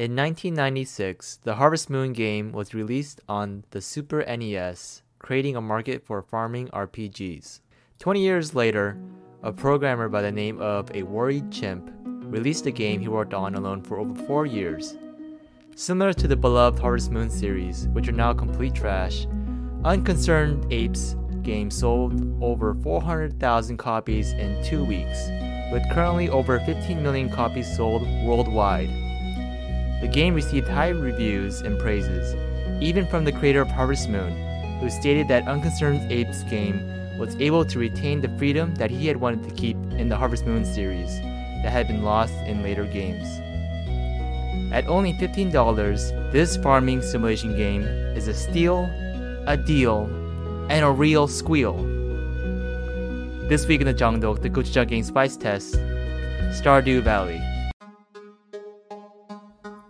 In 1996, the Harvest Moon game was released on the Super NES, creating a market for farming RPGs. 20 years later, a programmer by the name of A Worried Chimp released a game he worked on alone for over four years. Similar to the beloved Harvest Moon series, which are now complete trash, Unconcerned Apes game sold over 400,000 copies in two weeks, with currently over 15 million copies sold worldwide. The game received high reviews and praises, even from the creator of Harvest Moon, who stated that Unconcerned Apes game was able to retain the freedom that he had wanted to keep in the Harvest Moon series that had been lost in later games. At only $15, this farming simulation game is a steal, a deal, and a real squeal. This week in the Jangdok, the Gochujang Gang spice test, Stardew Valley.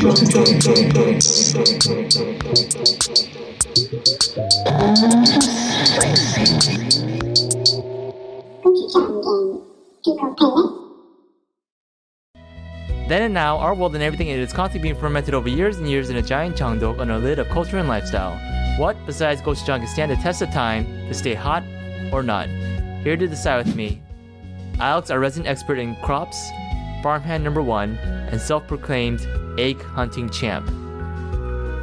Then and now, our world and everything in it is constantly being fermented over years and years in a giant jangdok under a lid of culture and lifestyle. What, besides gochujang, can stand the test of time to stay hot or not? Here to decide with me, Alex, our resident expert in crops, farmhand number one, and self-proclaimed egg hunting champ.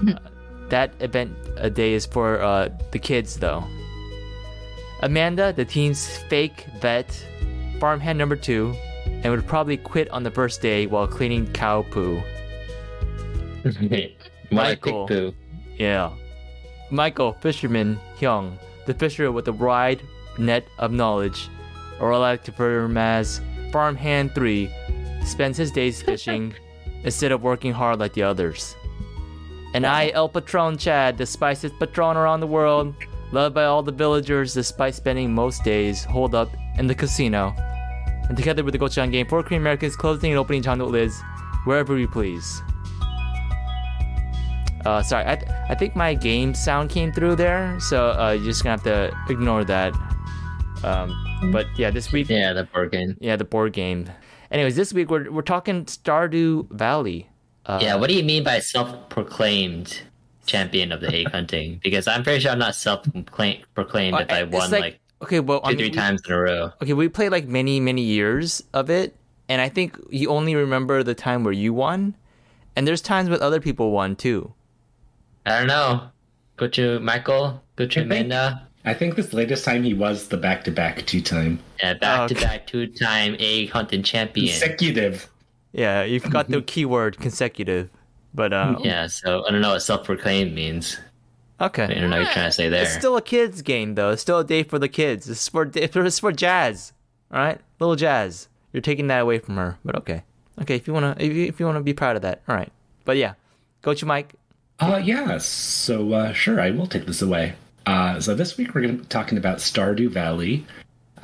Uh, that event a day is for uh, the kids, though. Amanda, the team's fake vet, farmhand number two, and would probably quit on the first day while cleaning cow poo. Michael. poo. Yeah. Michael, fisherman Hyung, the fisher with a wide net of knowledge, or I like to refer to him as Farmhand 3, spends his days fishing instead of working hard like the others. And I, El Patron Chad, the spiciest patron around the world, loved by all the villagers despite spending most days holed up in the casino. And together with the Gochujang Gang, four Korean Americans closing and opening channel lids wherever we please. Uh, sorry, I, th- I think my game sound came through there, so uh, you're just gonna have to ignore that. Um, but yeah, this week, Yeah, the board game. yeah, the board game. Anyways, this week we're we're talking Stardew Valley. Uh, yeah, what do you mean by self-proclaimed champion of the egg hunting? Because I'm pretty sure I'm not self-proclaimed uh, if I won like- like, okay, well, I two, mean, three we- times in a row. Okay, we played like many many years of it, and I think you only remember the time where you won, and there's times when other people won too. I don't know. Go to Michael. Go to I Amanda. I think this latest time he was the back to back two time. Yeah, back to back two-time egg hunting champion. Consecutive. Yeah, you've got the keyword consecutive, but uh, Yeah, so I don't know what self-proclaimed means. okay. I don't know what you're trying to say there. It's still a kids game though. It's still a day for the kids. It's for it's for Jazz. All right, little Jazz. You're taking that away from her, but okay. Okay, if you wanna if you, if you wanna be proud of that, all right. But yeah, go to Mike. Uh, yeah, so uh, sure, I will take this away. Uh, so this week we're going to be talking about Stardew Valley.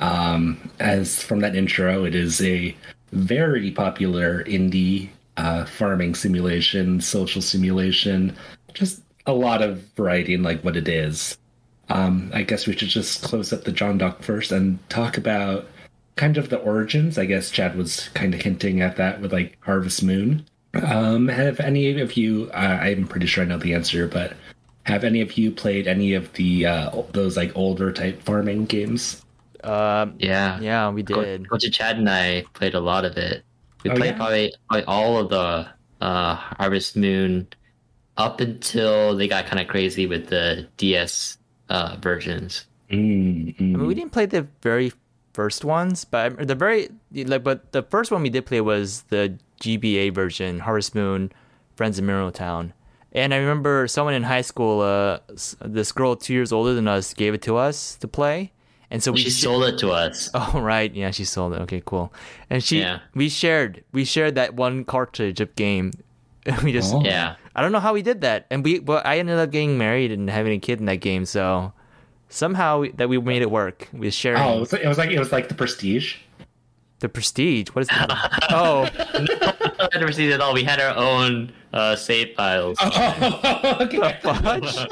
Um, as from that intro, it is a very popular indie uh, farming simulation, social simulation, just a lot of variety in like what it is. Um, I guess we should just close up the jangdok first and talk about kind of the origins. I guess Chad was kind of hinting at that with like Harvest Moon. Um, have any of you? Uh, I'm pretty sure I know the answer, but have any of you played any of the uh, those like older type farming games? Um, yeah. yeah, we did. go to Chad and I played a lot of it. We Oh, played yeah? probably, probably all of the uh, Harvest Moon up until they got kind of crazy with the DS uh, versions. Mm, I mean, we didn't play the very first ones, but the very like, but the first one we did play was the GBA version, Harvest Moon, Friends of Mineral Town. And I remember someone in high school, uh, this girl two years older than us, gave it to us to play, and so we She sh- sold it to us. Oh right, yeah, she sold it. Okay, cool. And she, Yeah. we shared, we shared that one cartridge of game. we just, Oh. Yeah. I don't know how we did that, and we but I ended up getting married and having a kid in that game. So somehow we, that we made it work with sharing Oh, it was, it was like it was like the prestige. The prestige. What is that? oh, I never seen it all. We had our own uh, save files. Oh, okay. fudge.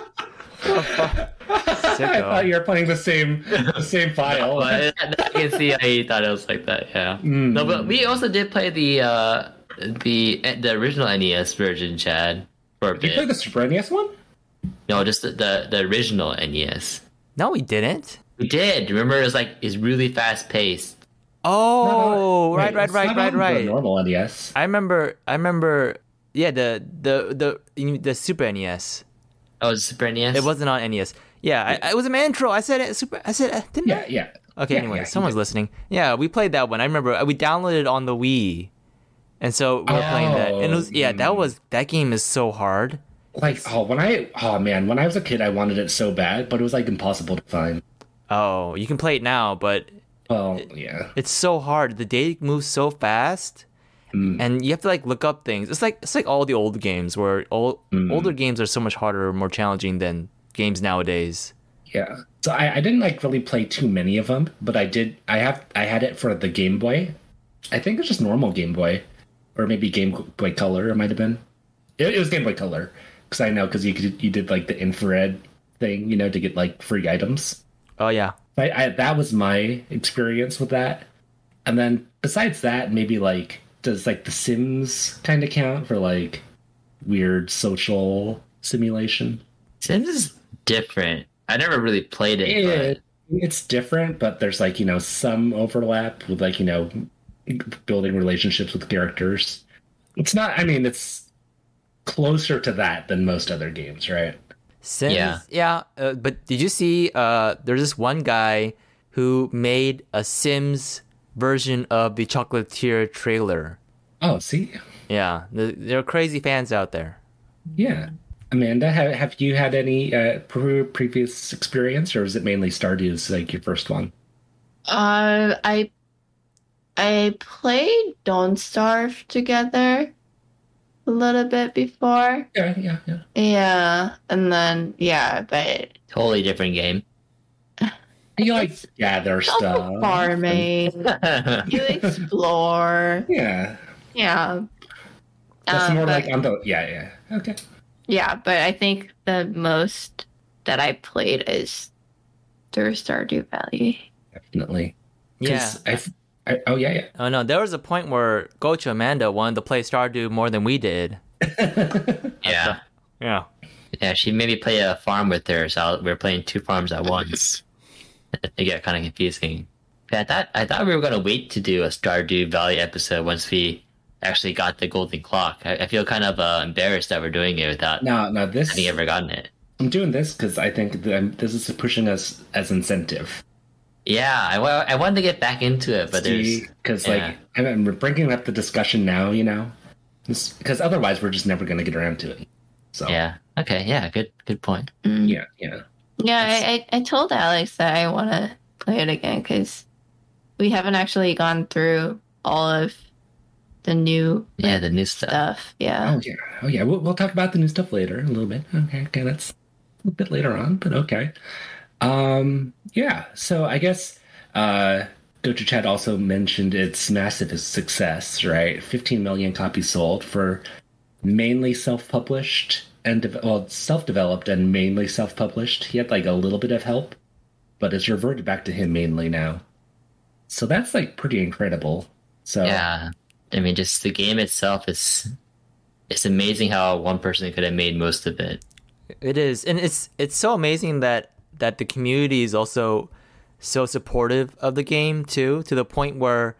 I thought you were playing the same the same file. But I can see how you thought it was like that. Yeah. Mm. No, but we also did play the uh, the the original NES version, Chad, for a Did you play the Super NES one? No, just the, the the original NES. no, we didn't. We did. Remember, it was like it's really fast paced. Oh, right, Wait, right, right, right, right. Normal NES. I remember. I remember. Yeah, the the the the Super NES. Oh, it was Super NES. It wasn't on NES. Yeah, I, I was a man intro. I said it. Super. I said uh, didn't. I? Yeah, yeah. Okay. Yeah, anyway, yeah, someone's listening. Yeah, we played that one. I remember uh, we downloaded it on the Wii, and so we were playing that. And it was yeah, that Oh, was that game is so hard. Like oh when I oh man when I was a kid I wanted it so bad but it was like impossible to find. Oh, you can play it now, but Well yeah. it's so hard. The day moves so fast, Mm. and you have to like look up things. It's like it's like all the old games where old, Mm. older games are so much harder, more challenging than games nowadays. Yeah. So I, I didn't like really play too many of them, but I did. I have. I had it for the Game Boy. I think it's just normal Game Boy, or maybe Game Boy Color. It might have been. It, it was Game Boy Color because I know because you could you did like the infrared thing, you know, to get like free items. Oh yeah, I, I that was my experience with that. And then besides that, maybe like does like The Sims kind of count for like weird social simulation? Sims is different. I never really played it. Yeah, it's different, but there's like you know some overlap with like you know building relationships with characters. It's not. I mean, it's closer to that than most other games, right? Sims. Yeah. Yeah, uh, but did you see? Uh, there's this one guy who made a Sims version of the Chocolatier trailer. Oh, see, Yeah, th- there are crazy fans out there. yeah. Amanda, have, have you had any uh, pre- previous experience, or is it mainly Stardew's like your first one? Uh, I I played Don't Starve together a little bit before. Yeah, yeah, yeah. Yeah, and then yeah, but Totally different game. You like gather it's stuff. farming. you explore. Yeah, Yeah. that's Um, more but- like on the. Yeah, yeah. Okay. Yeah, but I think the most that I played is through Stardew Valley. Definitely. Yeah. 'Cause I f- I- oh yeah, yeah. Oh no, there was a point where Gochu Amanda wanted to play Stardew more than we did. yeah. Yeah. Yeah. She maybe me play a farm with her, so we were playing two farms at once. it got kind of confusing. Yeah, I thought I thought we were gonna wait to do a Stardew Valley episode once we actually got the golden clock. I, I feel kind of uh, embarrassed that we're doing it without no, no, this. having ever gotten it. I'm doing this because I think that I'm, this is pushing us as incentive. Yeah, I, wa- I wanted to get back into it, but there's because yeah. like I'm, I'm bringing up the discussion now, you know, because otherwise we're just never going to get around to it. So yeah. Okay, yeah, good good point. Mm. yeah, yeah. Yeah, I, I, I told Alex that I want to play it again because we haven't actually gone through all of the new Yeah, the new stuff. stuff. Yeah. Oh yeah, oh yeah. We'll, we'll talk about the new stuff later a little bit. Okay, okay, that's a little bit later on, but okay. Um, yeah. So I guess uh, Gochu Chad also mentioned its massive success, right? 15 million copies sold for mainly self-published and de- well, self-developed and mainly self-published. He had like a little bit of help, but it's reverted back to him mainly now. So that's like pretty incredible. So Yeah, I mean, just the game itself is. It's amazing how one person could have made most of it. It is, and it's it's so amazing that that the community is also so supportive of the game too, to the point where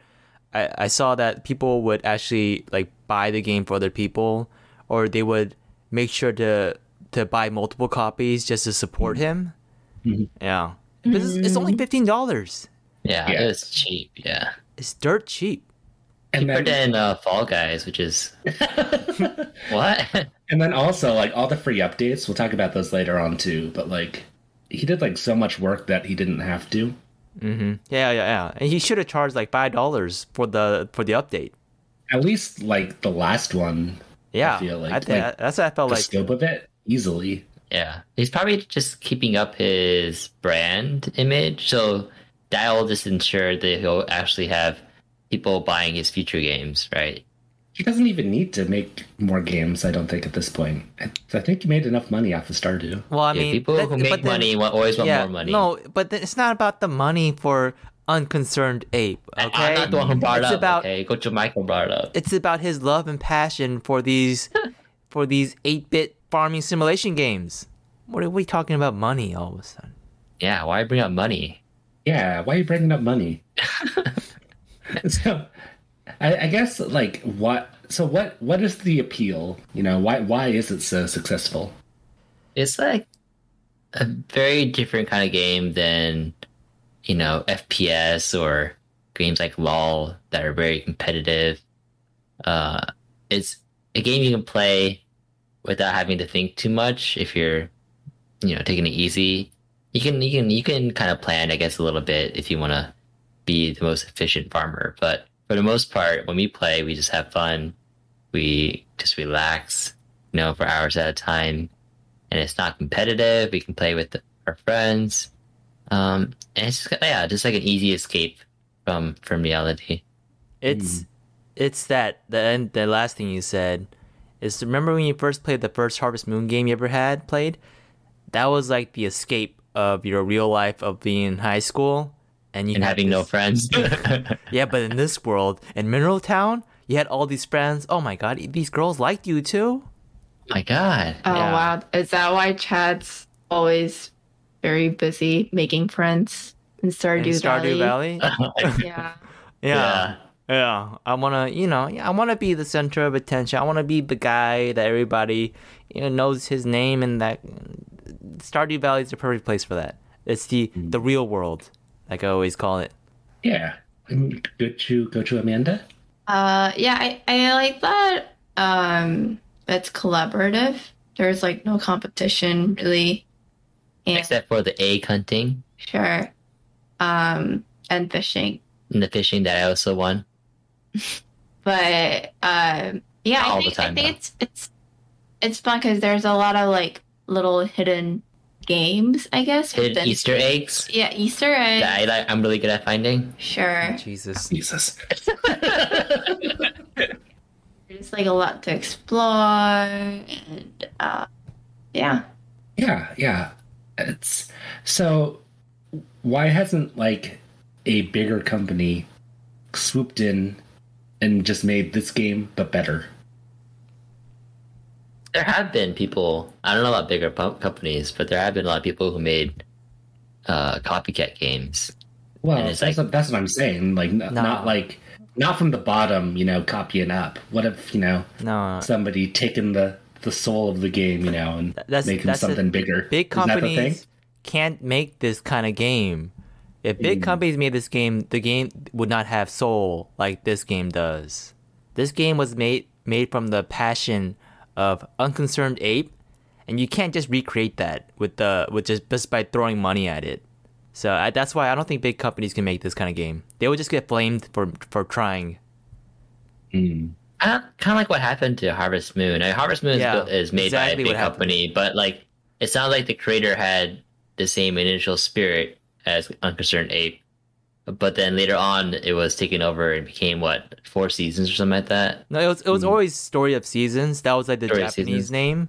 I, I saw that people would actually like buy the game for other people, or they would make sure to to buy multiple copies just to support him. Mhm. Yeah, but it's, it's only fifteen dollars. Yeah, Yeah. it was cheap. Yeah, It's dirt cheap. and cheaper then than uh, Fall Guys, which is what? And then also like all the free updates, we'll talk about those later on too. But like he did like so much work that he didn't have to. hmm Yeah, yeah, yeah. And he should have charged like five dollars for the for the update. At least like the last one Yeah, I feel like, I think like that's what I felt like. the like. scope of it easily. Yeah, he's probably just keeping up his brand image, so that will just ensure that he'll actually have people buying his future games, right? He doesn't even need to make more games. I don't think at this point. I, I think he made enough money off of Stardew. Well, I Yeah, mean, people that- who but make then- money want, always want yeah, more money. No, but then it's not about the money for unconcerned ape. Okay, I'm not the one who brought it's up. about okay, Coach Michael brought it up. it's about his love and passion for these for these eight bit farming simulation games. What are we talking about money all of a sudden? Yeah, why bring up money? Yeah, why are you bringing up money? so, I, I guess like what? So what? What is the appeal? You know, why? Why is it so successful? It's like a very different kind of game than you know FPS or games like LoL that are very competitive. Uh, it's a game you can play without having to think too much if you're you know taking it easy. You can you can you can kind of plan I guess a little bit if you want to be the most efficient farmer, but for the most part, when we play, we just have fun. We just relax, you know, for hours at a time and it's not competitive. We can play with our friends, um, and it's just, yeah, just like an easy escape from from reality. It's it's that the end the last thing you said is remember when you first played the first Harvest Moon game you ever had played? That was like the escape of your real life of being in high school and you And had having no friends. Yeah, but in this world, in Mineral Town, you had all these friends. Oh my god, these girls liked you too. My God, Oh Yeah. wow, is that why Chad's always very busy making friends in In Stardew, Stardew Valley? Valley. Yeah. Yeah. Yeah. I wanna you know, yeah, I wanna be the center of attention. I wanna be the guy that everybody you know knows his name and that Stardew Valley is the perfect place for that. It's the the mm. real world, like I always call it. Yeah, go to go to Amanda. Uh, yeah, I, I like that. Um, it's collaborative. There's like no competition really. And except for the egg hunting sure. Um, and fishing. and the fishing that I also won. But um, yeah, All I the think, time, I think though. it's it's it's fun because there's a lot of like little hidden games, I guess. Hidden within- Easter eggs Yeah, Easter eggs. that I like. I'm really good at finding. Sure. Jesus. Jesus. There's like a lot to explore, and uh, yeah. Yeah, yeah. It's so. Why hasn't like a bigger company swooped in and just made this game but better? There have been people. I don't know about bigger pu- companies, but there have been a lot of people who made uh, copycat games. Well, that's, it's like- what, that's what I'm saying. Like, n- No. not like not from the bottom, you know, copying up. What if you know No. somebody taking the the soul of the game, you know, and That's- making that's the- something bigger? Big Isn't that the thing? companies can't make this kind of game. If big Mm. companies made this game, the game would not have soul like this game does. This game was made made from the passion of unconcerned ape, and you can't just recreate that with the with just just by throwing money at it. So I, that's why I don't think big companies can make this kind of game. They would just get blamed for for trying. Mm. kind of like what happened to Harvest Moon. Like, Harvest Moon is Yeah, is, made exactly by a big company, but like it sounds like the creator had the same initial spirit as Unconcerned Ape, but then later on it was taken over and became what four seasons or something like that. No, it was it was hmm. always Story of Seasons. That was like the Story Japanese name.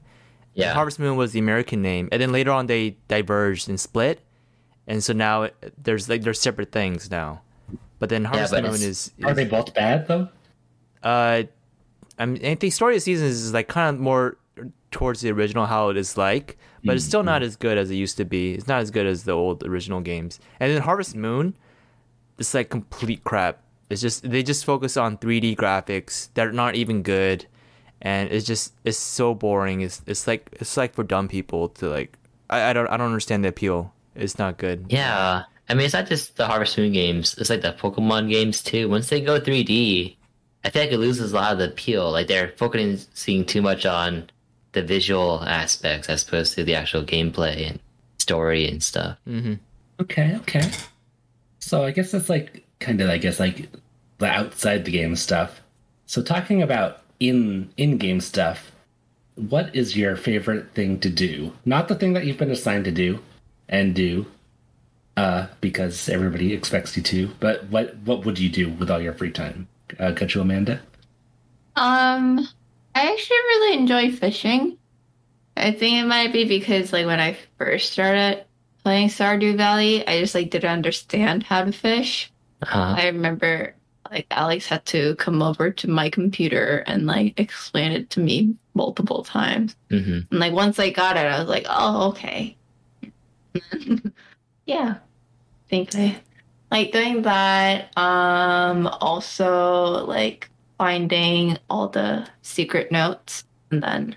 Yeah, Harvest Moon was the American name, and then later on they diverged and split, and so now it, there's like they're separate things now. But then Harvest but Moon it's- is, Are they both bad though? uh, I mean, I think Story of Seasons is like kind of more towards the original how it is like, but it's hmm, still not hmm. as good as it used to be. It's not as good as the old original games. And then Harvest Moon, it's like complete crap. It's just they just focus on 3D graphics that are not even good, and it's just it's so boring. It's it's like it's like for dumb people to like. I, I don't I don't understand the appeal. It's not good. yeah. I mean, it's not just the Harvest Moon games. It's like the Pokemon games too. Once they go 3D, I feel like it loses a lot of the appeal. Like they're focusing too much on the visual aspects as opposed to the actual gameplay and story and stuff. Mm-hmm. Okay, okay. So I guess that's like kind of I guess like the outside the game stuff. So talking about in in game stuff, what is your favorite thing to do? Not the thing that you've been assigned to do and do, uh, because everybody expects you to. But what what would you do with all your free time? Uh, got you, Amanda? Um, I actually really enjoy fishing. I think it might be because like when I first started playing Stardew Valley, I just like didn't understand how to fish. Uh, I remember like Alex had to come over to my computer and like explain it to me multiple times. hmm And like once I got it, I was like, oh okay. yeah. I think I like doing that. Um also like finding all the secret notes and then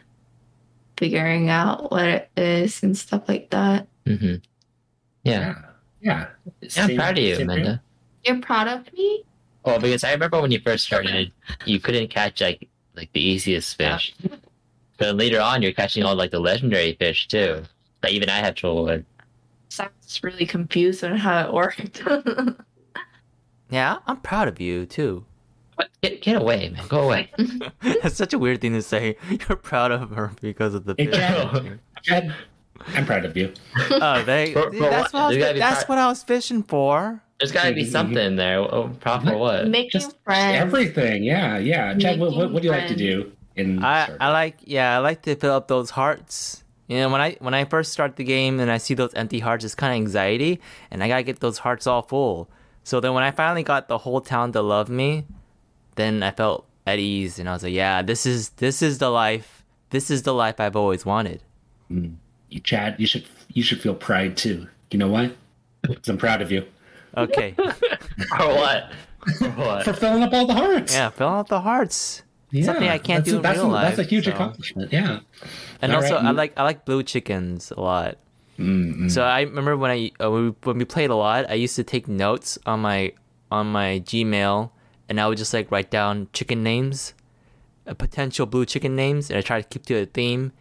figuring out what it is and stuff like that. hmm Yeah. yeah. Yeah, I'm proud of you, same here. Amanda. You're proud of me? Well, because I remember when you first started, you couldn't catch like like the easiest fish. But later on, you're catching all like the legendary fish too. That even I have trouble with. So I was really confused on how it worked. Yeah, I'm proud of you too. What? Get get away, man! Go away. That's such a weird thing to say. You're proud of her because of the Hey, fish. Chad. Chad, I'm proud of you. Oh, they, For- see, for that's what? what I was, There's gotta be that's pri- what I was fishing for. There's got to be something there. Oh, proud for what? Making Just friends. Everything, yeah, yeah. Chad, what, what, what do you like to do? In I, Stardew? I like yeah I like to fill up those hearts. You know when I when I first start the game and I see those empty hearts, it's kind of anxiety, and I gotta get those hearts all full. So then when I finally got the whole town to love me, then I felt at ease, and I was like, yeah, this is this is the life. This is the life I've always wanted. Hmm. You- Chad, you should you should feel pride too. You know why? Because I'm proud of you Okay, For what? For what? for filling up all the hearts. yeah, fill out the hearts. Yeah, Something I can't that's, do in that's, real a, that's a huge so- accomplishment. Yeah. And All also, right, I like I like blue chickens a lot. Mm-mm. So I remember when I uh, when, we, when we played a lot, I used to take notes on my on my Gmail, and I would just like write down chicken names, uh, potential blue chicken names, and I try to keep to a theme.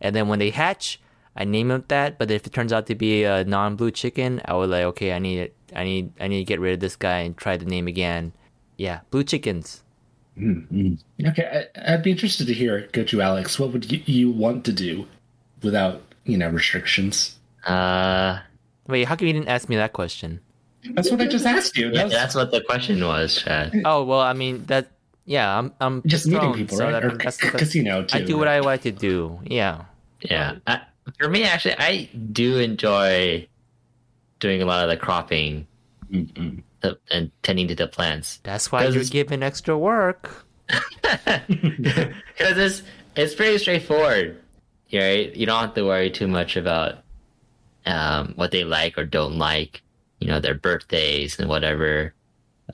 And then when they hatch, I name them that. But if it turns out to be a non-blue chicken, I would like, okay, I need it. I need I need to get rid of this guy and try the name again. Yeah, blue chickens. Mm-mm. Okay, I, I'd be interested to hear. Go to Alex. What would you, you want to do without you know restrictions? Uh, Wait, how come you didn't ask me that question? That's what I just asked you. That yeah, was- that's what the question was, Chad. Oh well, I mean that. Yeah, I'm I'm just meeting people, so right? that- Or that's- c- that's- casino too. I do what I like to do. Yeah. Yeah. I, for me, actually, I do enjoy doing a lot of the cropping Mm-mm. the- and tending to the plants. That's why you're it's- given extra work. Because it's it's pretty straightforward, right? You don't have to worry too much about um, what they like or don't like. You know, their birthdays and whatever,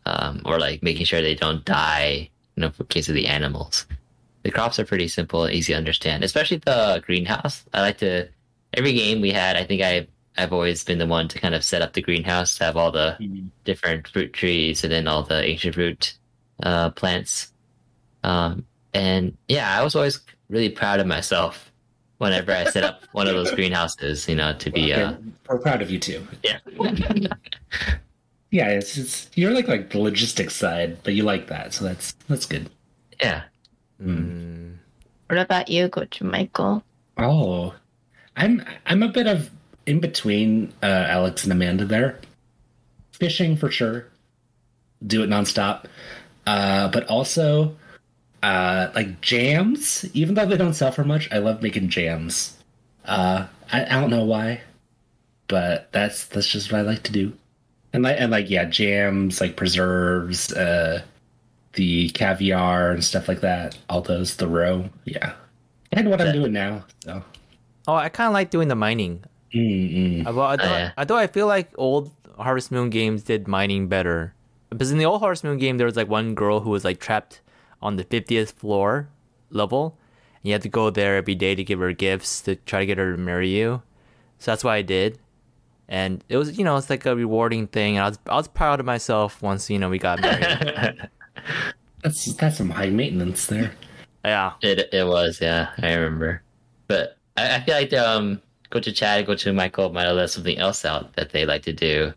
um, or like making sure they don't die. You know, for case of the animals. The crops are pretty simple and easy to understand, especially the greenhouse. I like to. Every game we had, I think I I've always been the one to kind of set up the greenhouse to have all the different fruit trees and then all the ancient fruit uh, plants. Um, and yeah, I was always really proud of myself whenever I set up one of those greenhouses, you know, to be, uh, We're proud of you too. yeah. Yeah, it's, it's you're like like the logistics side, but you like that, so that's that's good. yeah. Mm. What about you, Coach Michael? Oh, I'm I'm a bit of in between uh, Alex and Amanda there. Fishing for sure, do it nonstop, uh, but also uh, like jams. Even though they don't sell for much, I love making jams. Uh, I, I don't know why, but that's that's just what I like to do. And like and like yeah, jams like preserves, uh, the caviar and stuff like that. All those the roe, yeah. And what I'm doing now, so. Oh, I kind of like doing the mining. Mm-mm. Although, although, oh, yeah. although I feel like old Harvest Moon games did mining better. Because in the old Harvest Moon game, there was like one girl who was like trapped on the 50th floor level. And you had to go there every day to give her gifts to try to get her to marry you. So that's what I did. And it was, you know, it's like a rewarding thing. And I was, I was proud of myself once, you know, we got married. That's that's some high maintenance there. yeah. It it was, yeah, I remember. But I, I feel like um, Gochu Chad, Gochu Michael might have left something else out that they like to do,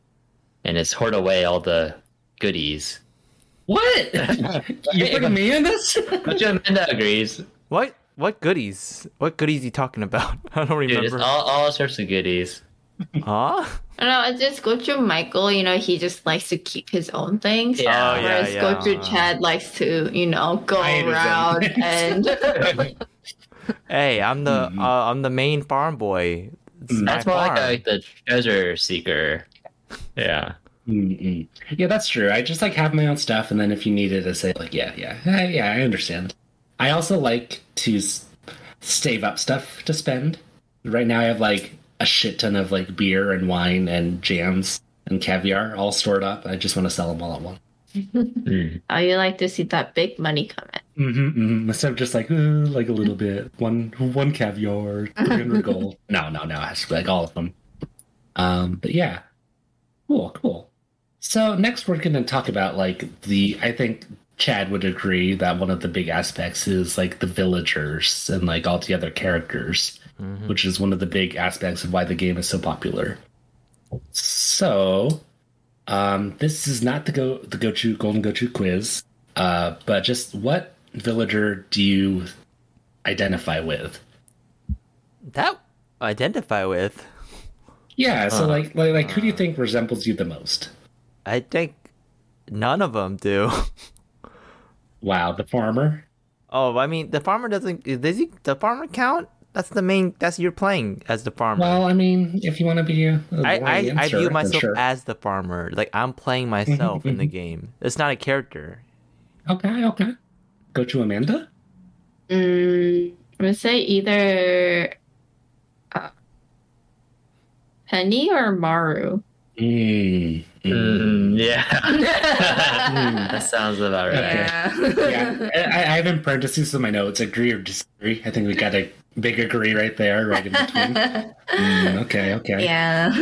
and it's hoard away all the goodies What? you putting me in this? But you Amanda agrees. What what goodies? What goodies you talking about? I don't Dude, it's remember. all, all sorts of goodies. huh? I don't know, it's just Gochu Michael, you know, he just likes to keep his own things. Yeah. Oh, yeah, Whereas yeah. Gochu Chad likes to, you know, go Hide his own around and Hey, I'm the Mhm. uh, I'm the main farm boy. It's Mm. my That's more like, a, like the treasure seeker. Yeah. Mm-mm. Yeah, that's true. I just like have my own stuff, and then if you needed to say like, yeah, yeah, Eh, yeah, I understand. I also like to s- save up stuff to spend. Right now, I have like a shit ton of like beer and wine and jams and caviar all stored up. I just want to sell them all at once. Mm. oh, you like to see that big money come in. Mm-hmm, mm-hmm. Instead of just like uh, like a little bit, one one caviar, three hundred gold. No, no, no. It has to be like all of them. Um, but yeah, cool, cool. So next we're going to talk about like the. I think Chad would agree that one of the big aspects is like the villagers and like all the other characters, Mhm. which is one of the big aspects of why the game is so popular. So, um, this is not the go the Gochu Golden Gochu quiz, uh, but just what villager do you identify with? That identify with. Yeah, so Uh, like, like like who do you think resembles you the most? I think none of them do. Wow, the farmer. Oh, I mean, the farmer doesn't. Does he? The farmer count? That's the main. That's you're playing as the farmer. Well, I mean, if you want to be a, a I, boring I, I view myself sure. as the farmer. Like I'm playing myself in the game. It's not a character. okay, okay. Go to Amanda. Mm, I would say either uh, Penny or Maru. Mm, mm. Mm, yeah. yeah. that sounds about right. yeah, I, I have in parentheses in my notes agree or disagree. I think we got a big agree right there, right in between. Mm, okay, okay. yeah.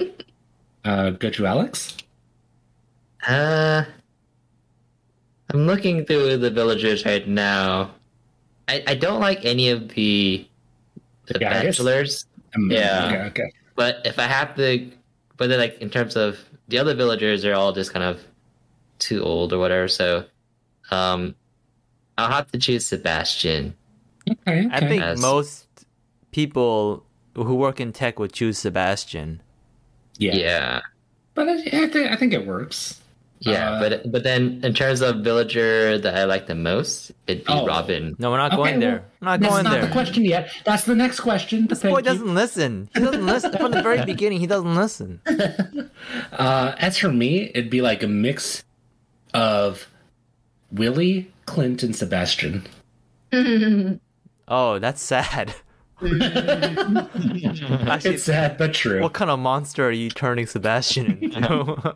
Uh, go to Alex. Uh, I'm looking through the villagers right now. I, I don't like any of the the Yeah, I guess- bachelors, Um, Yeah. Okay, okay. But if I have to, but then like in terms of the other villagers, they're all just kind of too old or whatever. So, um, I'll have to choose Sebastian. Okay, okay. I think Yes. most people who work in tech would choose Sebastian. yeah. Yeah, But I, I, think, I think it works. Yeah. Uh, but but then in terms of villager that I like the most, it'd be Oh. Robin. No, we're not Okay, going there. We're not That's going not there. the question yet. That's the next question. This boy you. doesn't listen. He doesn't listen from the very beginning. He doesn't listen. Uh, as for me, it'd be like a mix of Willy, Clint, and Sebastian. Oh, that's sad. Actually, It's sad but true. what kind of monster are you turning Sebastian into?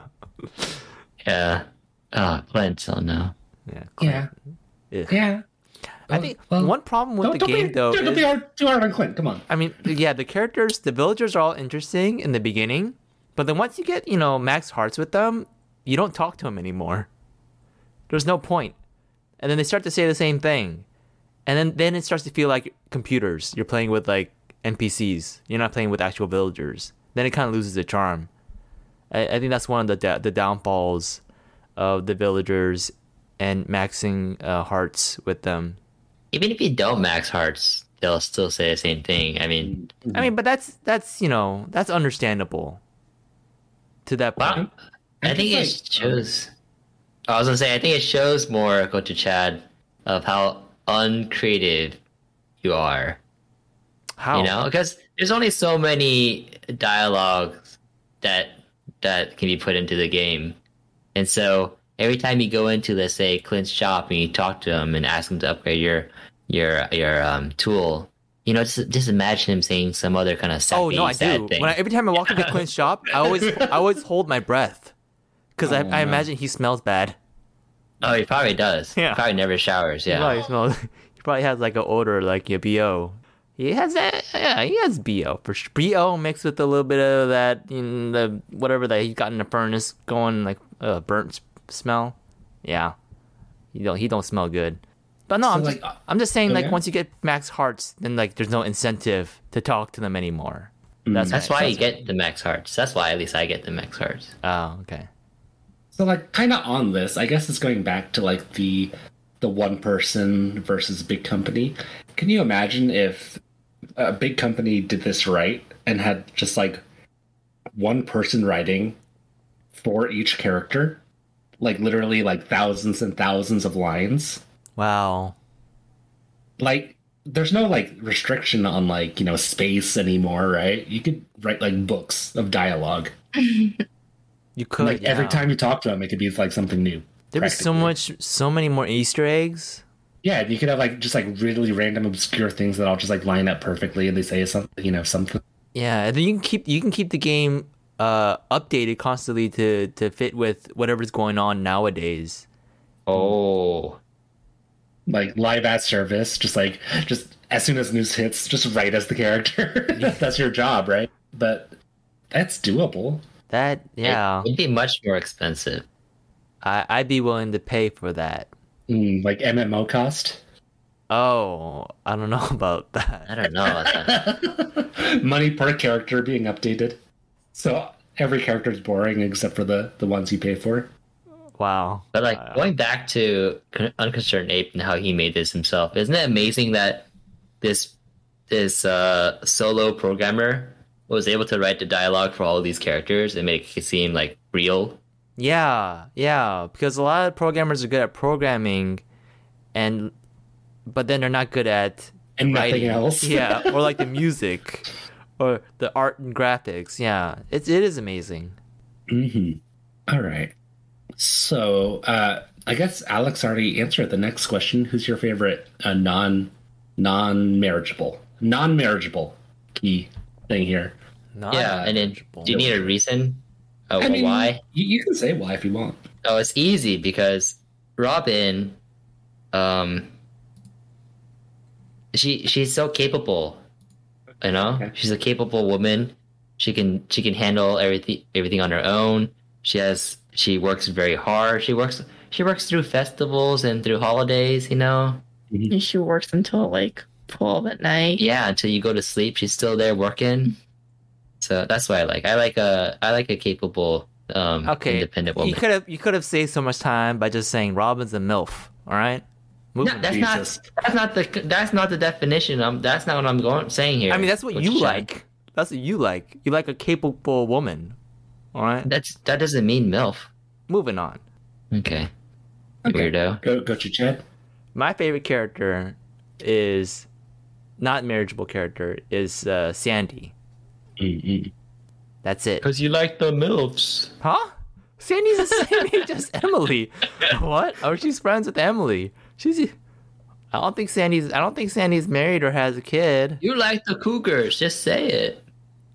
Yeah. Ah, Clint. Oh no. yeah. yeah, Ugh. yeah. I think Well, one problem with don't, the don't game be, though don't is, be hard, too hard on Clint. Come on. I mean, yeah, the characters, the villagers are all interesting in the beginning, but then once you get, you know, max hearts with them, you don't talk to them anymore. There's no point. And then they start to say the same thing. And then then it starts to feel like computers. You're playing with like NPCs. You're not playing with actual villagers. Then it kind of loses the charm. I, I think that's one of the da- the downfalls of the villagers and maxing uh, hearts with them. Even if you don't max hearts, they'll still say the same thing. I mean, I mean, but that's that's you know that's understandable. To that point, wow. I think it shows. I was gonna say, I think it shows more, Gochu Chad, of how uncreative you are. how You know, because there's only so many dialogues that that can be put into the game, and so every time you go into, let's say, Clint's shop and you talk to him and ask him to upgrade your your your um, tool, you know, just just imagine him saying some other kind of sappy, Oh no, I sad do. thing. When I, every time I walk into Clint's shop, I always I always hold my breath because Oh, I. I imagine he smells bad. Oh, he probably does. Yeah. He probably never showers. Yeah, He Yeah. probably smells. He probably has like an odor like your bo. He has that. Yeah, he has bo for sure. Bo mixed with a little bit of that, you know, the whatever that he got in the furnace going like uh, burnt smell. Yeah, he don't he don't smell good. But no, So, I'm like, just, I'm just saying oh, like once you get max hearts, then like there's no incentive to talk to them anymore. Mm. That's That's right. why you get the max hearts. That's why at least I get the max hearts. Oh, okay. So like kind of on this, I guess it's going back to like the the one person versus big company. Can you imagine if a big company did this right and had just like one person writing for each character? Like literally like thousands and thousands of lines. Wow. Like there's no like restriction on like, you know, space anymore, right? You could write like books of dialogue. You could like every time you talk to them, it could be like something new. There was so much, so many more Easter eggs. Yeah, you could have like just like really random obscure things that all just like line up perfectly, and they say something, you know, something. Yeah, and then you can keep you can keep the game uh, updated constantly to to fit with whatever's going on nowadays. Oh, like live at service, just like just as soon as news hits, just write as the character. that's your job, right? But that's doable. That yeah, it'd be much more expensive. I I'd be willing to pay for that. Mm, like MMO cost. Oh, I don't know about that. I don't know. About that. Money per character being updated. So every character is boring except for the the ones you pay for. Wow. But like Wow. going back to Unconcerned Ape and how he made this himself, isn't it amazing that this this uh, solo programmer was able to write the dialogue for all of these characters and make it seem like real? Yeah, yeah, because a lot of programmers are good at programming, and but then they're not good at And nothing writing. else. yeah, or like the music, or the art and graphics. Yeah, it's it is amazing. hmm All right. So uh, I guess Alex already answered the next question. Who's your favorite uh, non non marriageable non marriageable key thing here? yeah, and then Non-manageable. do you need a reason? Oh, I mean, why? You, you can say why if you want. Oh, it's easy because Robin, um, she she's so capable. You know, Okay. she's a capable woman. She can she can handle everything everything on her own. She has she works very hard. She works she works through festivals and through holidays. You know, And she works until like 12 at night. yeah. Until you go to sleep, she's still there working. So that's why I like. I like a I like a capable, um, Okay, independent woman. you could have you could have saved so much time by just saying Robin's a milf. All right. No, that's. Jesus. not that's not the that's not the definition. Um, that's not what I'm going saying here. I mean, that's what you Shen. like. That's what you like. You like a capable woman. All right. That's that doesn't mean milf. Moving on. Okay, Okay. weirdo. Go go to Chad. My favorite character is not marriageable character is uh, Sandy. Mm-mm. That's it. Because you like the milfs. Huh? Sandy's the same age as Emily. What? Oh, she's friends with Emily. She's. I don't think Sandy's. I don't think Sandy's married or has a kid. You like the cougars. Just say it.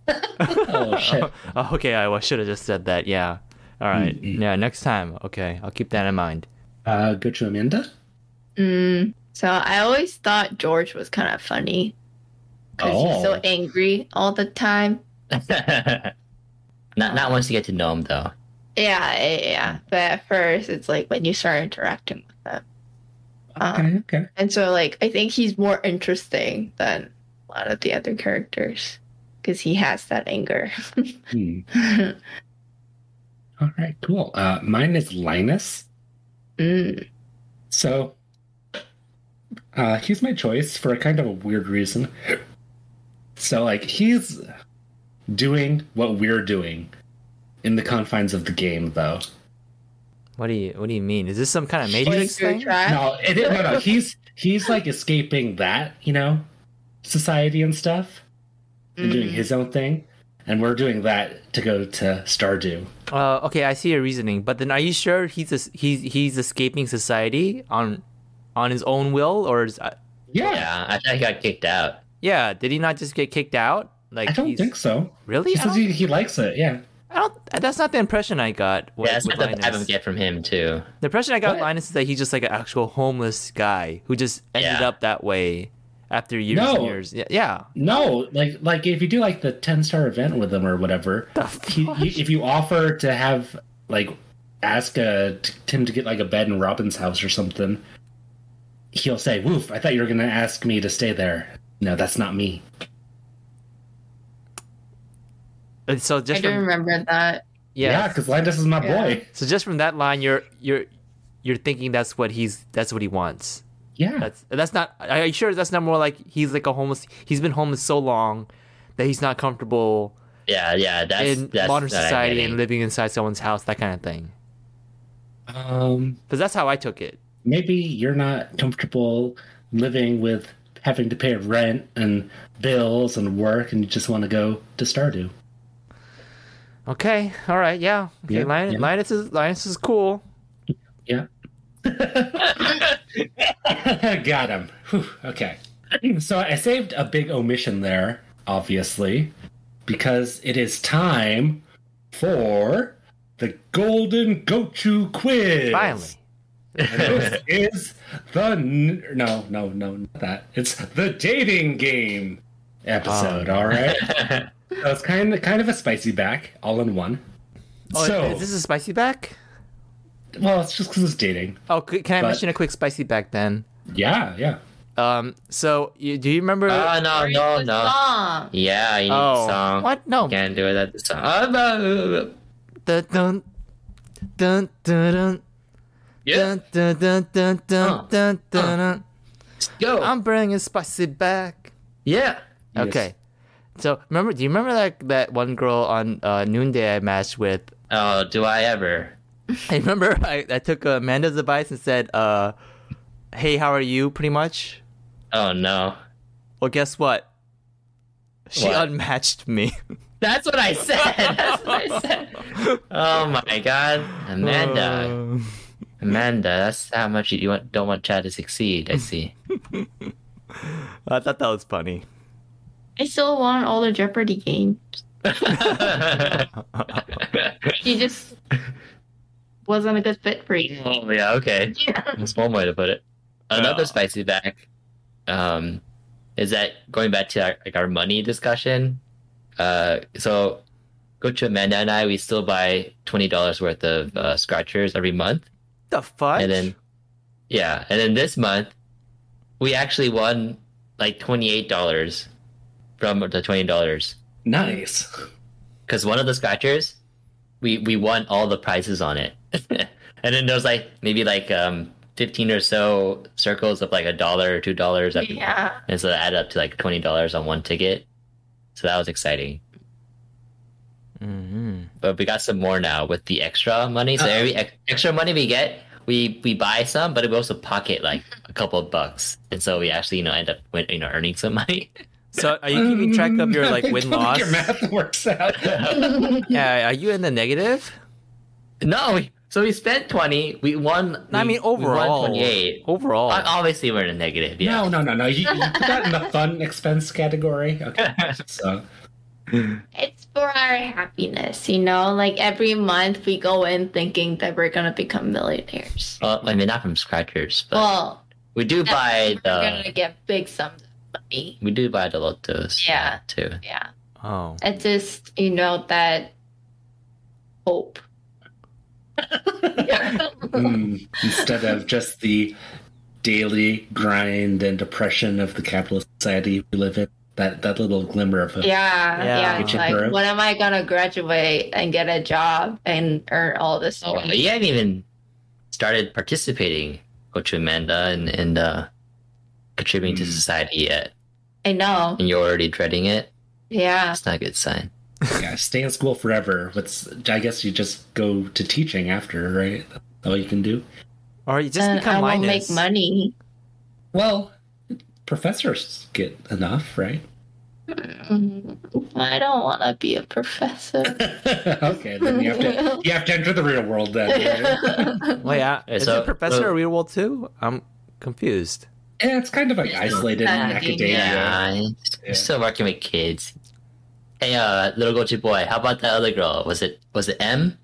Oh shit. Oh, okay, I should have just said that. Yeah. All right. Mm-mm. Yeah. Next time. Okay, I'll keep that in mind. Uh, go to Amanda. Mm, so I always thought George was kind of funny because he's so Oh. angry all the time. not not once you get to know him though. Yeah, yeah, yeah. But at first, it's like when you start interacting with them. Okay, okay. And so, like, I think he's more interesting than a lot of the other characters because he has that anger. Hmm. All right, cool. Uh, mine is Linus. mm. So, uh, he's my choice for a kind of a weird reason. So, like, he's doing what we're doing in the confines of the game, though. What do you What do you mean? Is this some kind of Like, Matrix thing? No, it, no, no. He's he's like escaping that, you know, society and stuff, and doing Mm. his own thing, and we're doing that to go to Stardew. Uh, okay, I see your reasoning, but then are you sure he's es- he's he's escaping society on on his own will, or is, uh, Yeah, Yeah, I thought he got kicked out. Yeah? Did he not just get kicked out? Like I don't he's- think so. Really? He says he, he likes it. Yeah. I don't. That's not the impression I got. With, yeah, that's with what the vibe I'm get from him too. The impression I got with Linus is that he's just like an actual homeless guy who just ended Yeah. up that way after years No. and years. Yeah, yeah. No, like like if you do like the ten star event with him or whatever, The he, he, if you offer to have like ask uh, t- Tim to get like a bed in Robin's house or something, he'll say, "Woof! I thought you were gonna ask me to stay there." No, that's not me. And so I just do from, remember that. Yeah. Yeah, because Linus is my Yeah. boy. So just from that line, you're you're you're thinking that's what he's that's what he wants. Yeah. That's that's not. Are you sure that's not more like he's like a homeless? He's been homeless so long that he's not comfortable Yeah, yeah. That's in that's modern what society and living inside someone's house, that kind of thing. um, Because that's how I took it. maybe you're not comfortable living with having to pay rent and bills and work, and you just want to go to Stardew. Okay, all right, yeah. Okay, Yeah, Linus, yeah. Linus is Linus is cool. Yeah. Got him. Whew, okay. So I saved a big omission there, obviously, because it is time for the Golden Gochu quiz. Finally, this is the no, no, no, not that. It's the dating game episode. Oh. All right. so it's kind of kind of a spicy back, all in one. oh, so is this a spicy back? well, it's just because it's dating. Oh, can I But- mention a quick spicy back then? Yeah, yeah. Um, so you, do you remember? Oh no, no, no. song? Yeah, you need oh, a song. what? No. Can't do it at the song. Oh. Dun dun dun dun dun. Yeah, Dun, dun, dun, dun, dun, dun, dun, uh. go. I'm bringing spicy back. yeah. Yes. Okay. So remember, do you remember that that one girl on uh, Noonday I matched with? Oh, do I ever? I remember I, I took Amanda's advice and said, uh, "Hey, how are you?" Pretty much. Oh no. Well, guess what? She What? unmatched me. That's what I said. That's what I said. Oh my god, Amanda, Uh, Amanda, that's how much you want, don't want Chad to succeed. I see. I thought that was funny. I still want all the Jeopardy games. He just wasn't a good fit for you. oh yeah, okay. Yeah. That's one way to put it. Another Yeah. spicy back, um, is that going back to our, like our money discussion. Uh, so Gochu Amanda and I, we still buy twenty dollars worth of uh, scratchers every month, The fudge. and then yeah, and then this month we actually won like twenty eight dollars from the twenty dollars Nice. because one of the scratchers we we won all the prizes on it and then there's like maybe like um 15 or so circles of like a dollar or two dollars Yeah. and so that added up to like 20 dollars on one ticket so that was exciting Mhm. but we got some more now with the extra money so Uh-oh. every ex- extra money we get we we buy some but we also pocket like a couple of bucks and so we actually you know end up win- you know earning some money So, are you keeping track of your like win loss? Your math works out. Yeah, are you in the negative? no we, so we spent 20 we won I we- mean, we won overall. 28 Overall. Obviously, we're in a negative. Yeah. No, no, no, no. You, you put that in the fun expense category. Okay. So It's for our happiness, you know? Like every month we go in thinking that we're gonna become millionaires. well, I mean, not from scratchers, but Well, we do buy we're gonna get big sums of money. we do buy the lotos. Yeah. Too. Yeah. oh. It's just, you know, that hope. mm, instead of just the daily grind and depression of the capitalist society we live in, that that little glimmer of hope. Yeah, Yeah. yeah. It's like, growth. when am I gonna graduate and get a job and earn all this Oh, money? you haven't even started participating, Gochu Amanda, and and uh, contributing to Mm. society yet, I know. and you're already dreading it. Yeah. it's not a good sign. Yeah, stay in school forever. What's I guess you just go to teaching after, right? That's all you can do. Or you just and become I won't Linus. make money. Well, professors get enough, right? Mm, I don't want to be a professor. okay, then you have to you have to enter the real world then. right? Well, yeah. Yeah, Is so- it professor so- a real world too? I'm confused. Yeah, it's kind of like isolated in Yeah. academia. Yeah, Yeah. you're still working with kids. Hey, uh, little Gochi boy, how about that other girl? Was it was it M?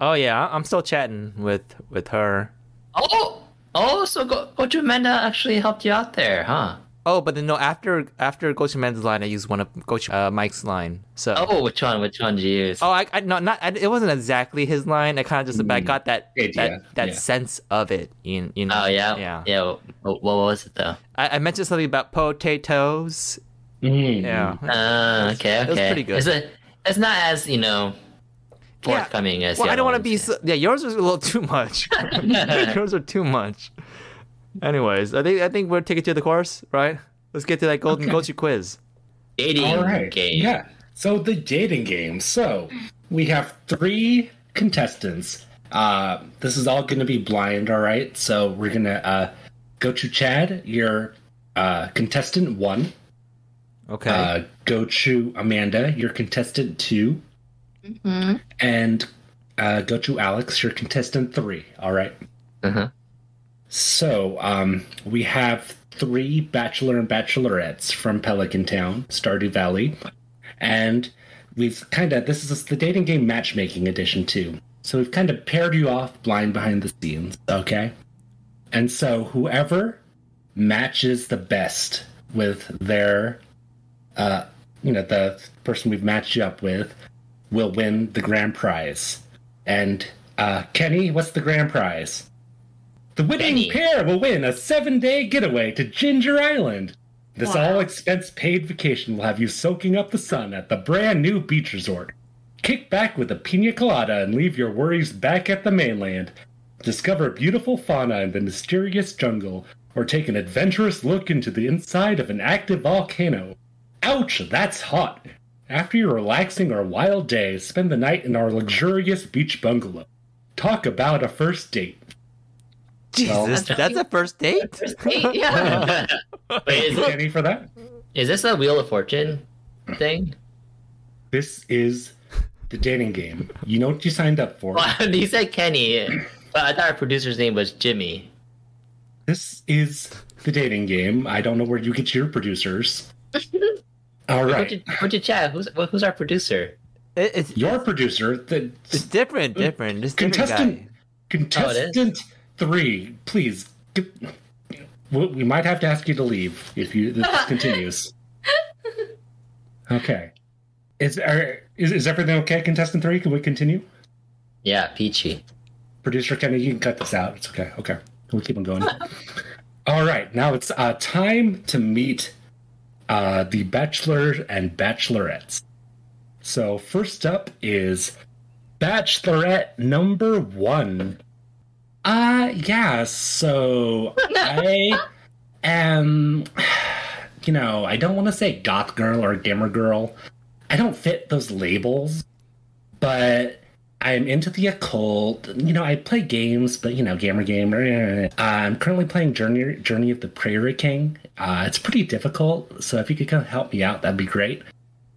Oh yeah, I'm still chatting with with her. Oh, oh, so Go- Amanda actually helped you out there, huh? Oh, but then no, after after Coach Men's line, I used one of Gochu uh, Mike's line. So Oh, which one? Which one did you use? Oh, I, I no, not. I, it wasn't exactly his line. I kind of just, but I Mm. got that that that yeah. sense of it. You, you know. Oh yeah, yeah. yeah. What, what was it though? I, I mentioned something about potatoes. Mm. Yeah, Uh, okay, okay. It was pretty good. It's, a, it's not as you know forthcoming as Well, I don't want to be. So, yeah, yours was a little too much. yours are too much. Anyways, I think I think we're taking to the course, right? Let's get to that golden Okay. gochu quiz. dating All right. game. Yeah. So the dating game. So we have three contestants. Uh, this is all going to be blind. All right. So we're gonna uh, Gochu Chad. You're uh, contestant one. Okay. Uh, Gochu Amanda. You're contestant two. Mhm. And uh, Gochu Alex. You're contestant three. All right. Uh-huh. So, um, we have three bachelor and bachelorettes from Pelican Town, Stardew Valley, and we've kind of this is the dating game matchmaking edition too. So we've kind of paired you off blind behind the scenes, okay? And so whoever matches the best with their, uh, you know, the person we've matched you up with, will win the grand prize. And uh, Kenny, what's the grand prize? The winning Kenny. pair will win a seven day getaway to Ginger Island. This Wow. all expense paid vacation will have you soaking up the sun at the brand new beach resort. Kick back with a pina colada and leave your worries back at the mainland. Discover beautiful fauna in the mysterious jungle, or take an adventurous look into the inside of an active volcano. Ouch, that's hot! After your relaxing or wild day, spend the night in our luxurious beach bungalow. Talk about a first date. Jesus, that's a first date. Eight, yeah. Wait, is, it, Kenny for that? is this a Wheel of Fortune thing? This is the dating game. You know what you signed up for. Well, you said Kenny, but I thought our producer's name was Jimmy. This is the dating game. I don't know where you get your producers. All What'd right. you, what'd you chat? Who's who's our producer? It, it's Your producer, the it's different, different. It's different contestant, guy. contestant three, please. Get, we we might have to ask you to leave if you this continues. Okay. Is, are, is is everything okay, contestant three? Can we continue? Yeah, Peachy. Producer Kenny, you can cut this out. It's okay. Okay. We'll keep on going. All right. Now it's uh, time to meet uh, the Bachelor and bachelorettes. So, first up is bachelorette number one. Uh, yeah. So, I am, you know, I don't want to say goth girl or gamer girl. I don't fit those labels, but I'm into the occult. You know, I play games, but you know, gamer gamer. I'm currently playing Journey Journey of the Prairie King. Uh, it's pretty difficult, so if you could kind of help me out, that'd be great.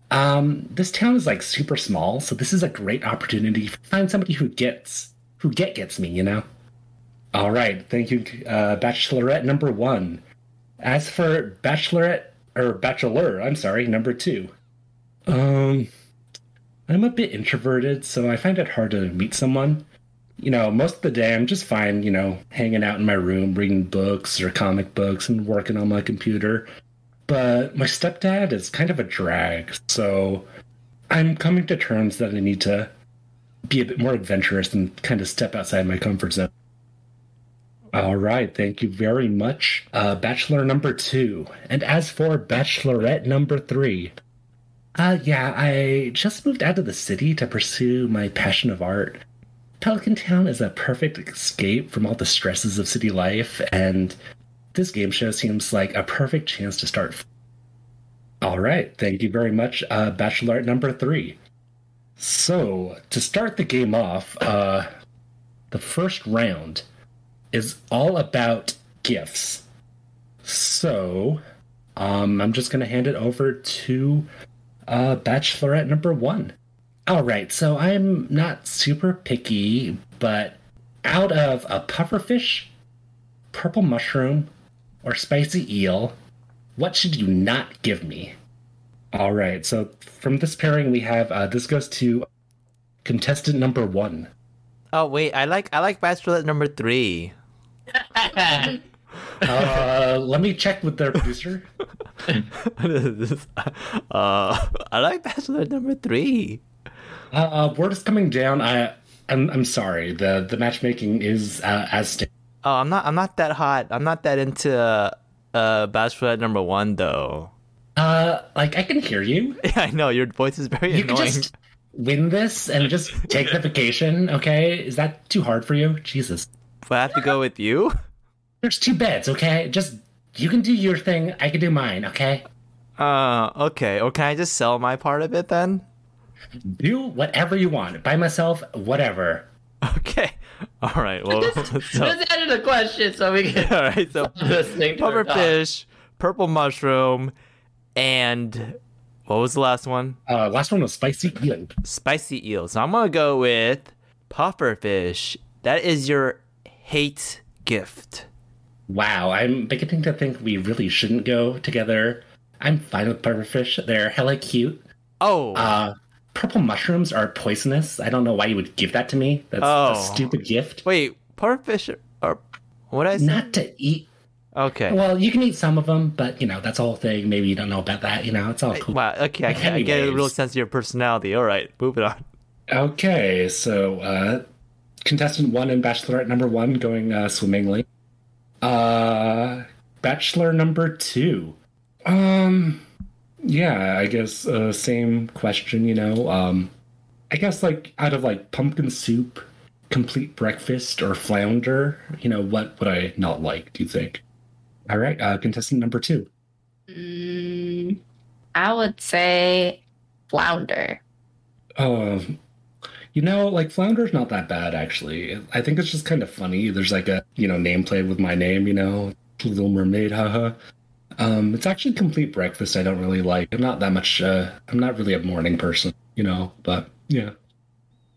Um, this town is like super small, so this is a great opportunity to find somebody who gets who get gets me. You know. All right, thank you, uh, Bachelorette number one. As for Bachelorette or Bachelor, I'm sorry, number two. Um, I'm a bit introverted, so I find it hard to meet someone. You know, most of the day I'm just fine, you know, hanging out in my room, reading books or comic books and working on my computer. But my stepdad is kind of a drag, so I'm coming to terms that I need to be a bit more adventurous and kind of step outside my comfort zone. All right, thank you very much, uh, Bachelor number two. And as for Bachelorette number three, uh, yeah, I just moved out of the city to pursue my passion of art. Pelican Town is a perfect escape from all the stresses of city life, and this game show seems like a perfect chance to start. All right, thank you very much, uh, Bachelorette number three. So, to start the game off, uh, the first round is all about gifts. So, um, I'm just going to hand it over to uh, Bachelorette number one. All right, so I'm not super picky, but out of a pufferfish, purple mushroom, or spicy eel, what should you not give me? All right, so from this pairing, we have uh, this goes to contestant number one. Oh wait, I like I like Bachelorette number three. Uh, let me check with their producer. uh, I like Bachelor number three. Uh, word is coming down. I, I'm, I'm sorry. The the matchmaking is uh, as sta- Oh, I'm not I'm not that hot. I'm not that into uh, uh Bachelorette number one though. uh, like I can hear you. Yeah, I know your voice is very You can annoying. just win this and just take the vacation? Okay, is that too hard for you? Jesus, But I have to go with you? There's two beds. Okay, just you can do your thing. I can do mine. Okay, Uh, okay. Or can I just sell my part of it then? do whatever you want. By myself, whatever. Okay. All right. Well, so, Just answer the question so we can all right. So pufferfish, purple mushroom, and what was the last one? Uh, last one was spicy eel. Spicy eel. So I'm gonna go with pufferfish. That is your hate gift. Wow, I'm beginning to think we really shouldn't go together. I'm fine with pufferfish. They're hella cute. Oh, Uh, purple mushrooms are poisonous. I don't know why you would give that to me. That's Oh. a stupid gift. wait, pufferfish are what I say? Not to eat. Okay. Well, you can eat some of them, but you know that's a whole thing. Maybe you don't know about that. You know, it's all cool. Wow. Okay, I, I get a real sense of your personality. All right, moving on. Okay, so uh, contestant one and bachelorette number one going uh, swimmingly. Uh, bachelor number two. Um, yeah, I guess uh, same question. You know, um, I guess like out of like pumpkin soup, complete breakfast, or flounder, you know, what would I not like? Do you think? All right, uh, contestant number two. Mm, I would say flounder. Um, you know, like Flounder's not that bad actually. I think it's just kind of funny. There's like a you know nameplate with my name, you know, Little Mermaid, haha. Um, it's actually complete breakfast. I don't really like. I'm not that much. Uh, I'm not really a morning person, you know. But yeah.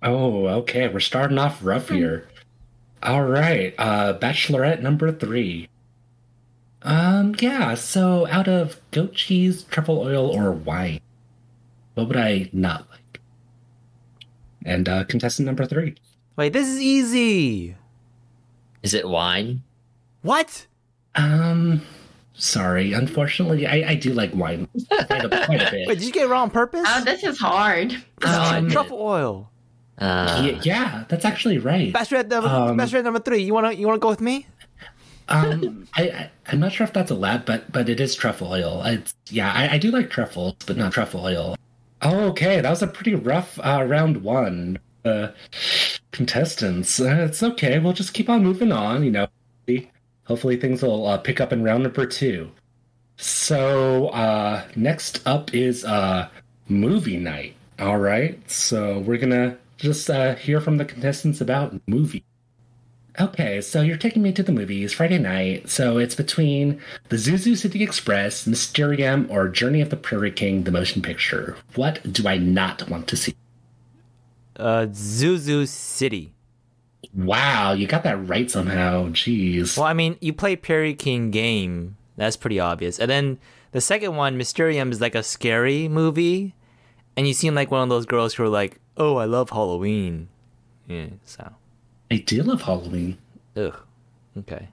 Oh, okay. We're starting off rough here. All right. Uh, Bachelorette number three. Um, yeah. So out of goat cheese, truffle oil, or wine, what would I not? And uh, contestant number three. Wait, this is easy. Is it wine? What? Um, sorry. Unfortunately, I, I do like wine quite a, quite a bit. Wait, did you get it wrong on purpose? Oh, this is hard. This Um, hard. Truffle oil. Uh, yeah, yeah, that's actually right. Bachelorette number, Um, Bachelorette number three. You wanna you wanna go with me? Um, I, I I'm not sure if that's allowed, but but it is truffle oil. It's yeah, I, I do like truffles, but not truffle oil. Oh, okay, that was a pretty rough uh, round one. Uh, contestants, uh, it's okay. We'll just keep on moving on. You know, hopefully things will uh, pick up in round number two. So uh, next up is uh, movie night. All right, so we're gonna just uh, hear from the contestants about movie. Okay, so you're taking me to the movies Friday night. So it's between the Zuzu City Express, Mysterium, or Journey of the Prairie King, the motion picture. What do I not want to see? Uh, Zuzu City. Wow, you got that right somehow. Jeez. Well, I mean, you play Prairie King game. That's pretty obvious. And then the second one, Mysterium, is like a scary movie, and you seem like one of those girls who are like, "Oh, I love Halloween." Yeah. So, I do love Halloween. ugh. Okay.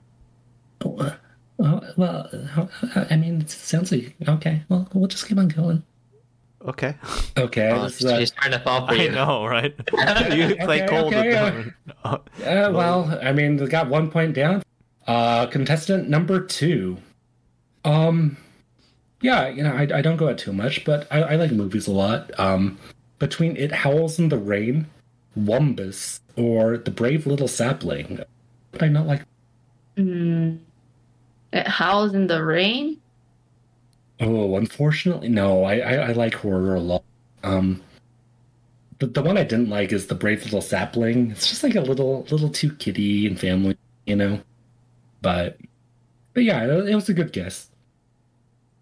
Oh, uh, well, well, uh, I mean, it sounds like okay. Well, we'll just keep on going. Okay. Okay. oh, this is, uh, trying to fall for I you. know, right? you play Okay, cold okay, with uh, them. Uh, well, I mean, we got one point down. Uh, contestant number two. Um, yeah, you know, I, I don't go out too much, but I, I like movies a lot. Um, between It Howls in the Rain, Wumbus, or The Brave Little Sapling, would I not like? Mm, it howls in the rain. Oh, unfortunately, no. I, I, I like horror a lot. Um, the the one I didn't like is The Brave Little Sapling. It's just like a little little too kitty and family, you know. But but yeah, it, it was a good guess.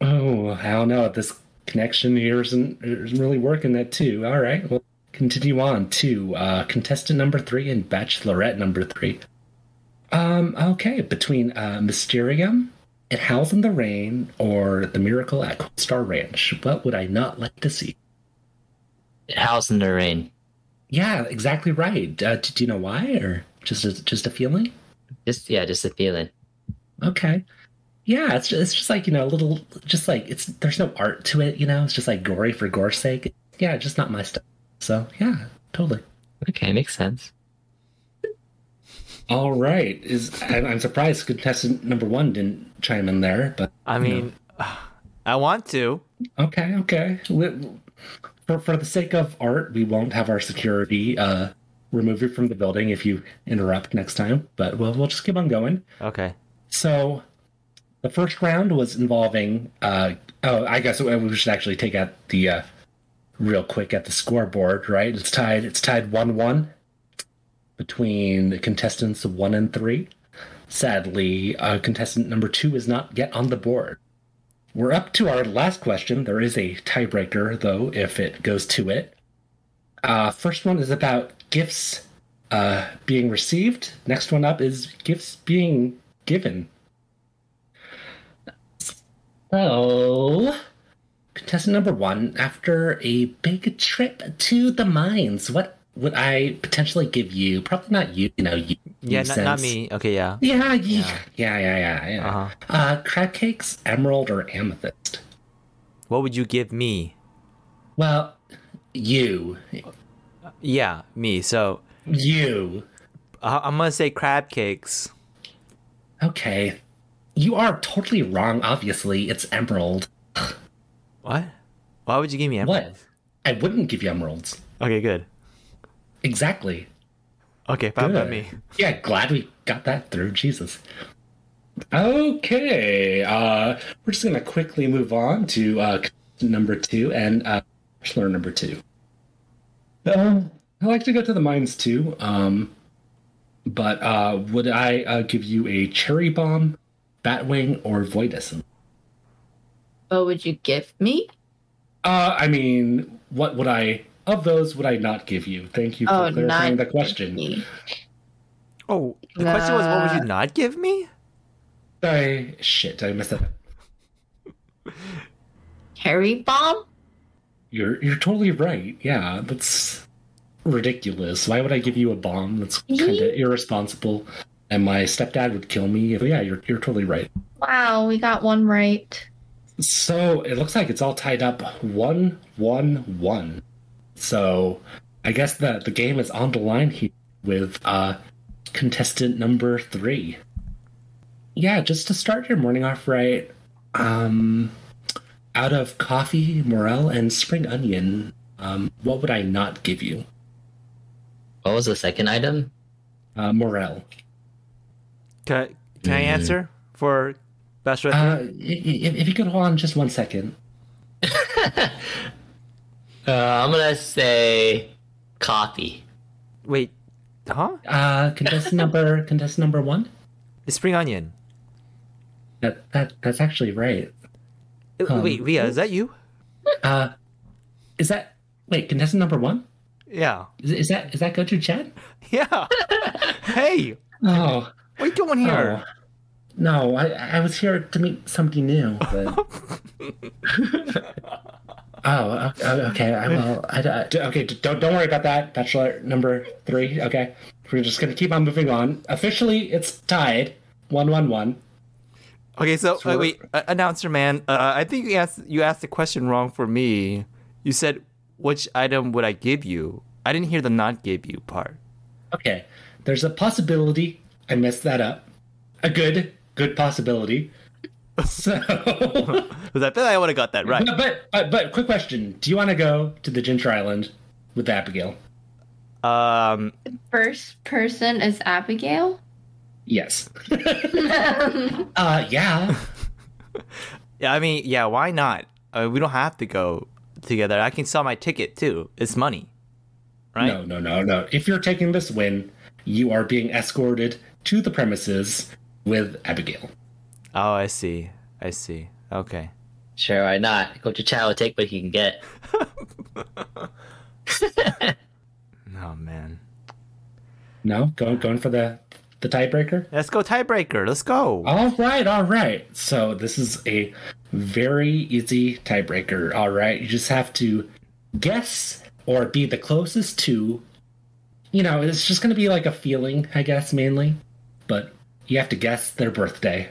Oh, I don't know. This connection here isn't, isn't really working. That too. All right, well, continue on to uh, contestant number three and bachelorette number three. Um. Okay, between uh, Mysterium, It Howls in the Rain, or The Miracle at Cold Star Ranch, what would I not like to see? House in the rain. Yeah, exactly right. Uh, do you know why, or just a, just a feeling? Just yeah, just a feeling. Okay. Yeah, it's just, it's just like you know, a little, just like it's there's no art to it. You know, it's just like gory for gore's sake. Yeah, just not my stuff. So yeah, totally. Okay, makes sense. All right. Is I'm, I'm surprised contestant number one didn't chime in there, but I mean, I want to. okay, okay. Li- for for the sake of art, we won't have our security uh, remove you from the building if you interrupt next time. But we'll we'll just keep on going. Okay. So, the first round was involving. Uh, oh, I guess we should actually take out the uh, real quick at the scoreboard. Right, it's tied. It's tied one-one between the contestants one and three. Sadly, uh, contestant number two is not yet on the board. We're up to our last question. There is a tiebreaker, though, if it goes to it. Uh, first one is about gifts uh, being received. Next one up is gifts being given. So, contestant number one, after a big trip to the mines, what would I potentially give you? Probably not you, you know, you. Yeah, not, not me. Okay, yeah. Yeah, yeah, yeah, yeah, yeah. yeah. Uh-huh. Uh, crab cakes, emerald, or amethyst? What would you give me? Well, you, Yeah, me. So you. uh, I'm gonna say crab cakes. Okay, you are totally wrong. Obviously, it's emerald. What? Why would you give me emeralds? What? I wouldn't give you emeralds. Okay, good. Exactly. Okay, about Good. me? Yeah, glad we got that through. Jesus. Okay, uh, we're just gonna quickly move on to uh, number two and uh, bachelor number two. Um, I like to go to the mines too. Um, but uh, would I uh, give you a cherry bomb, batwing, or void essence? What would you give me? Uh, I mean, what would I of those would I not give you? Thank you for Oh, clarifying the question. Me. Oh, the question was, what would you not give me? I shit, I messed that up. Cherry bomb? You're you're totally right. Yeah, that's ridiculous. Why would I give you a bomb? That's kind of irresponsible. And my stepdad would kill me. If, yeah, you're you're totally right. Wow, we got one right. So it looks like it's all tied up one one one. So I guess the the game is on the line here with uh contestant number three. Yeah, just to start your morning off right. Um out of coffee, morel, and spring onion, um, what would I not give you? What was the second item? Uh, morel. Can I, can I Mm. answer for Bachelor? Uh, if, if you could hold on just one second. Uh, I'm gonna say coffee. Wait, huh? Uh, contestant number contestant number one. The spring onion. That that that's actually right. Uh, Um, Wait, Via, is that you? Uh, is that wait contestant number one? Yeah. Is, is that is that Gochu Chad? Yeah. hey, Oh, what are you doing here? oh. No! I I was here to meet somebody new. But... oh, okay. I will. I, I- okay, don't don't worry about that. Bachelor number three. Okay, we're just gonna keep on moving on. Officially, it's tied one one one. Okay, so So uh, wait, uh, announcer man, uh, I think you asked you asked the question wrong for me. You said which item would I give you? I didn't hear the not give you part. Okay, there's a possibility I messed that up. A good good possibility. So. Because I feel like I would have got that right. But, but but but quick question: Do you want to go to the Ginger Island with Abigail? Um, First person is Abigail. Yes. uh, yeah. yeah, I mean, yeah, why not? Uh, we don't have to go together. I can sell my ticket too. It's money, right? No, no, no, no. If you're taking this win, you are being escorted to the premises with Abigail. Oh, I see. I see. Okay. Sure, why not? Gochu Chad will take what he can get. Oh man. No, going going for the the tiebreaker. Let's go tiebreaker. Let's go. All right, all right. So this is a very easy tiebreaker. All right, you just have to guess or be the closest to. You know, it's just going to be like a feeling, I guess, mainly. But you have to guess their birthday,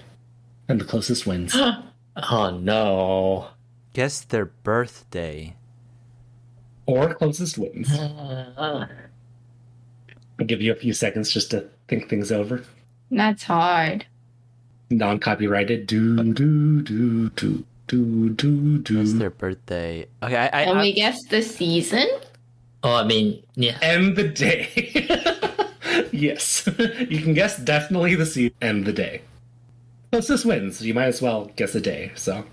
and the closest wins. Oh no. Guess their birthday. or closest wins. I'll give you a few seconds just to think things over. That's hard. Non-copyrighted. Do do do do. Do do What's do. their birthday? Okay, I, I, Can I we guess the season? Oh, I mean, yeah. End the day. yes, you can guess definitely the season. and the day. Closest wins. You might as well guess a day. So,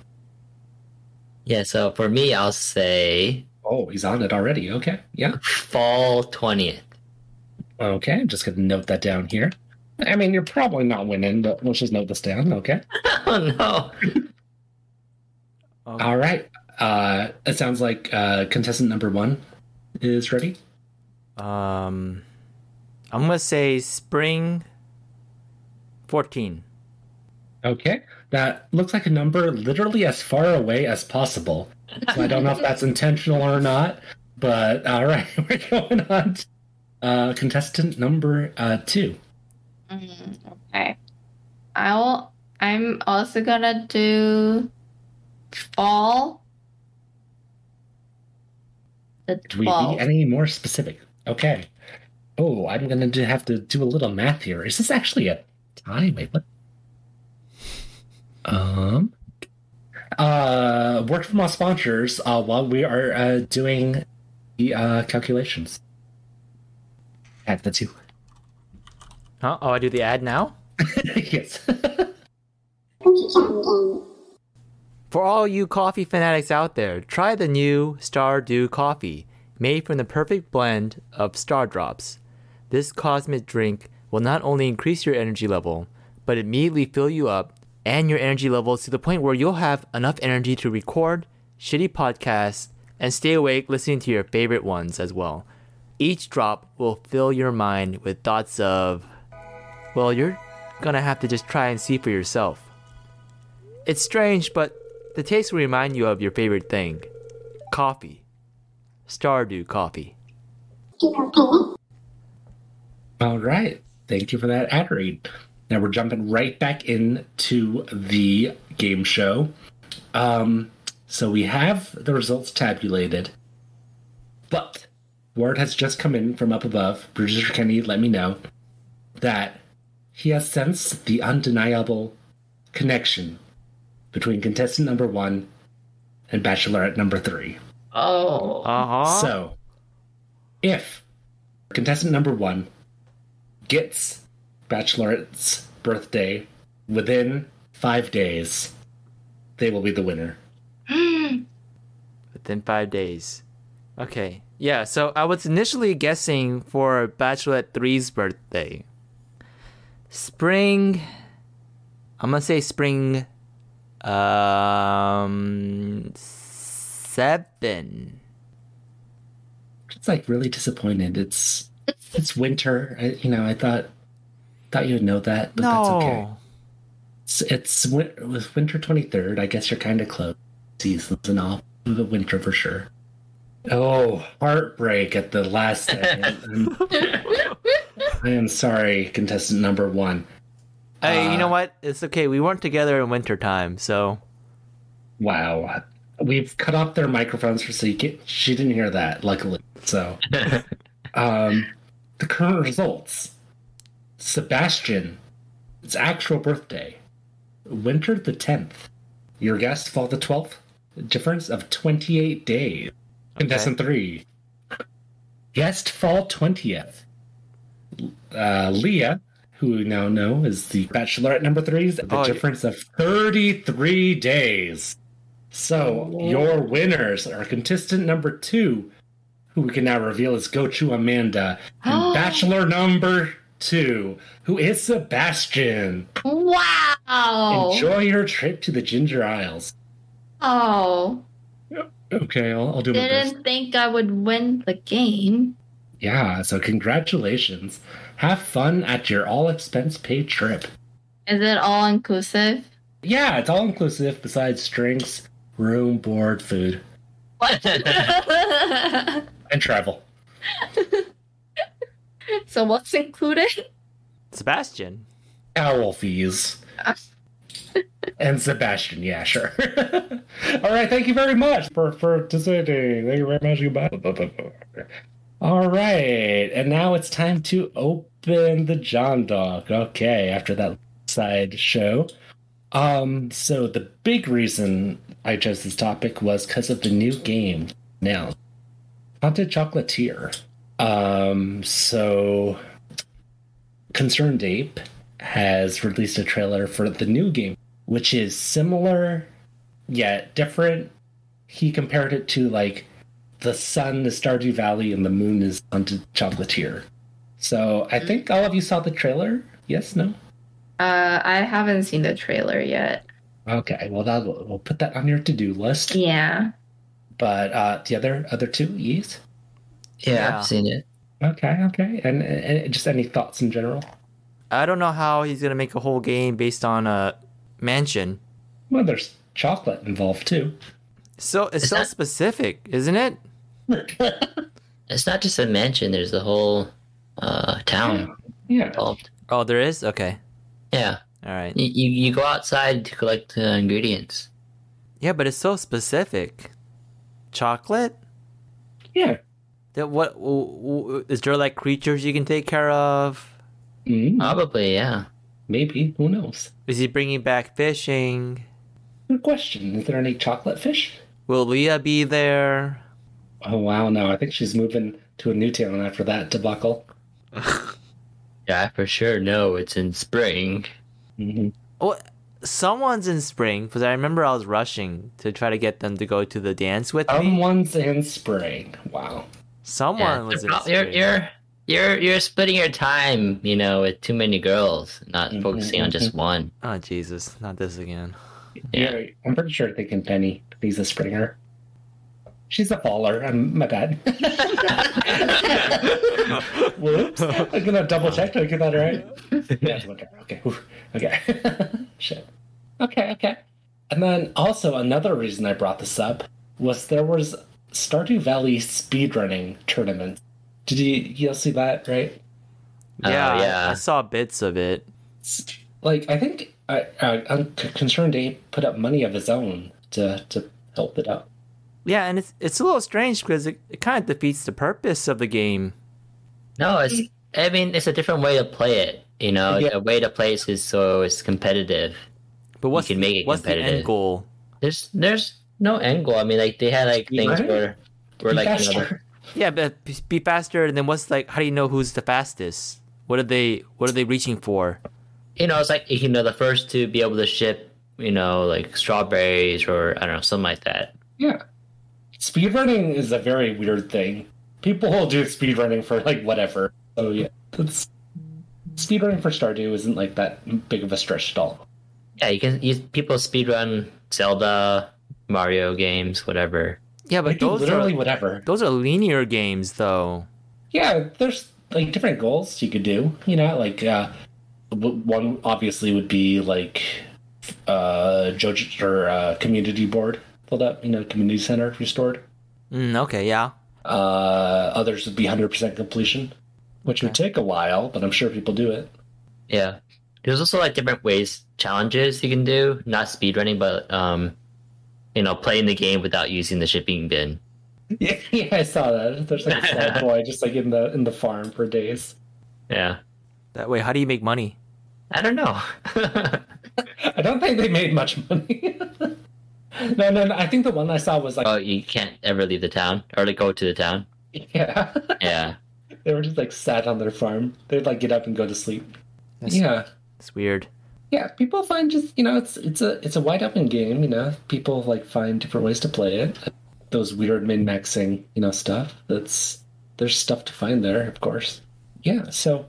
Yeah, so for me, I'll say oh, he's on it already. Okay, yeah. fall 20th. Okay, I'm just gonna note that down here. I mean, you're probably not winning, but let's just note this down. Okay. Oh, no. oh, All right. Uh, it sounds like uh, contestant number one is ready. um, I'm gonna say spring. Fourteen. Okay. That looks like a number literally as far away as possible. So I don't know if that's intentional or not, but all right, we're going on. To, uh, contestant number uh, two. Mm, okay. I'll. I'm also gonna do fall. The Do we twelve. be any more specific? Okay. Oh, I'm gonna do, have to do a little math here. Is this actually a time? Wait, what? Um. Uh, work from our sponsors. Uh, while we are uh, doing the uh, calculations. Add the two. Huh? Oh, I do the ad now. yes. For all you coffee fanatics out there, try the new Stardew coffee, made from the perfect blend of star drops. This cosmic drink will not only increase your energy level, but immediately fill you up and your energy levels to the point where you'll have enough energy to record shitty podcasts and stay awake listening to your favorite ones as well. Each drop will fill your mind with thoughts of, well, you're gonna have to just try and see for yourself. It's strange, but the taste will remind you of your favorite thing coffee. Stardew coffee. All right. Thank you for that ad read. Now we're jumping right back into the game show. Um, so we have the results tabulated, but word has just come in from up above. Producer Kenny let me know that he has sensed the undeniable connection between contestant number one and bachelorette number three. Oh. Uh huh. So, if contestant number one gets Bachelorette's birthday within five days, they will be the winner. Within five days. Okay. Yeah, so I was initially guessing for Bachelorette 3's birthday. Spring. I'm gonna say spring. Um. Seven. It's like really disappointed. It's it's winter. I, you know, I thought thought you would know that, but that's okay. It's, it's it was winter twenty third. I guess you're kind of close. Seasons and all, the winter for sure. Oh, heartbreak at the last second. I am sorry, contestant number one. Hey, you know Uh, what? It's okay. We weren't together in winter time, so. Wow. We've cut off their microphones for so you get she didn't hear that, luckily. So um the current results. Sebastian, its actual birthday. Winter the tenth. Your guess fall the twelfth. Difference of twenty eight days. Contestant three. Guest fall twentieth. Uh Leah, who we now know is the bachelorette number threes, the Oh, difference of thirty-three days. So your winners are contestant number two, who we can now reveal is Gochu Amanda, and bachelor number two, who is Sebastian. Wow. Enjoy your trip to the Ginger Isles. Oh. Okay, I'll, I'll do my best. Didn't think I would win the game. Yeah, so congratulations. Have fun at your all expense paid trip. Is it all inclusive? Yeah, it's all inclusive besides drinks, room, board, food, What? and travel. so what's included? Sebastian. Owl fees. and Sebastian, yeah, sure. All right, thank you very much for for participating. Thank you very much. Goodbye. All right, and now it's time to open the jangdok. Okay, after that side show, Um, so the big reason I chose this topic was because of the new game now, Haunted Chocolatier. Um, so ConcernedApe has released a trailer for the new game, which is similar yet different. He compared it to like the sun is Stardew Valley and the moon is Haunted Chocolatier. So I think all of you saw the trailer. Yes, no. Uh, I haven't seen the trailer yet. Okay, well that we'll put that on your to-do list. Yeah. But uh, the other other two, yes. Yeah, Yeah. I've seen it. Okay, okay, and, and just any thoughts in general? I don't know how he's gonna make a whole game based on a mansion. Well, there's chocolate involved too. So it's Is so that- specific, isn't it? It's not just a mansion. There's the whole uh, town Yeah, involved. Oh, there is. Okay, Yeah, all right. you, you you go outside to collect uh, ingredients. Yeah, but it's so specific. Chocolate. yeah. That what w- w- is there like creatures you can take care of? Mm, Probably, yeah. maybe. Who knows? Is he bringing back fishing? Good question. Is there any chocolate fish? Will Leah be there? Oh wow, no. I think she's moving to a new town after that debacle. Yeah, for sure. No, it's in spring. hmm Oh, someone's in spring because I remember I was rushing to try to get them to go to the dance with me. Someone's in spring. Wow. Someone Yeah, was in you're, spring. you're you're you're splitting your time, you know, with too many girls, not Mhm, focusing on just one. Oh Jesus, not this again. Yeah. Yeah, I'm pretty sure thinking Penny. He's a springer. She's a faller. I'm my bad. Whoops! I'm gonna double check. Did I get that right? Yeah, okay. Okay. Okay. Shit. Okay. Okay. And then also another reason I brought this up was there was Stardew Valley speedrunning tournament. Did you you all see that right? Oh, Yeah, I- yeah. I, saw bits of it. Like I think uh, uh, ConcernedApe put up money of his own to to help it out. Yeah, and it's it's a little strange because it, it kind of defeats the purpose of the game. No, it's. I mean, it's a different way to play it. You know, Yeah. the way to play it is so it's competitive. But what's can make it what's the end competitive. goal? There's there's no end goal. I mean, like they had like You things where where Be like you know. Yeah, but be- be faster. And then what's like? How do you know who's the fastest? What are they? What are they reaching for? you know, it's like you know the first to be able to ship, you know, like strawberries or I don't know something like that. Yeah. Speedrunning is a very weird thing. People will do speedrunning for like whatever. So yeah, it's speedrunning for Stardew isn't like that big of a stretch at all. Yeah, you can use people speedrun Zelda, Mario games, whatever. Yeah, but do those literally are whatever. those are linear games, though. Yeah, there's like different goals you could do. You know, like uh, one obviously would be like uh, Joja or uh, community board filled up. You know, community center restored. Mm, okay, yeah. Uh, others would be hundred percent completion, which would take a while, but I'm sure people do it. Yeah. There's also like different ways challenges you can do, not speedrunning, but um, you know, playing the game without using the shipping bin. Yeah, yeah, I saw that. There's like a small boy just like in the in the farm for days. Yeah. That way, how do you make money? I don't know. I don't think they made much money. no, no, no. I think the one I saw was like, oh, you can't ever leave the town or like go to the town. yeah, Yeah. they were just like sat on their farm. They'd like get up and go to sleep. That's, Yeah, it's weird. yeah. People find just you know it's it's a it's a wide open game. You know, people like find different ways to play it. Those weird min maxing you know stuff. That's there's stuff to find there, of course. Yeah. So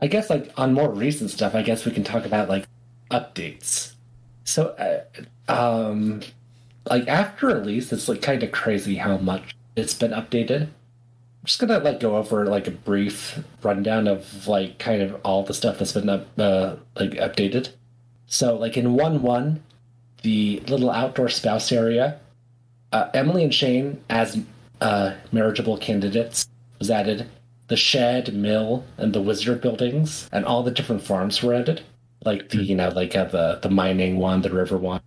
I guess like on more recent stuff, I guess we can talk about like updates. So, uh, um, like after release, it's like kind of crazy how much it's been updated. I'm just gonna like go over like a brief rundown of like kind of all the stuff that's been up, uh, like updated. So, like in one one, the little outdoor spouse area, uh, Emily and Shane as uh, marriageable candidates was added. The shed, mill, and the wizard buildings, and all the different farms were added like the you know like uh, the the mining one, the river one.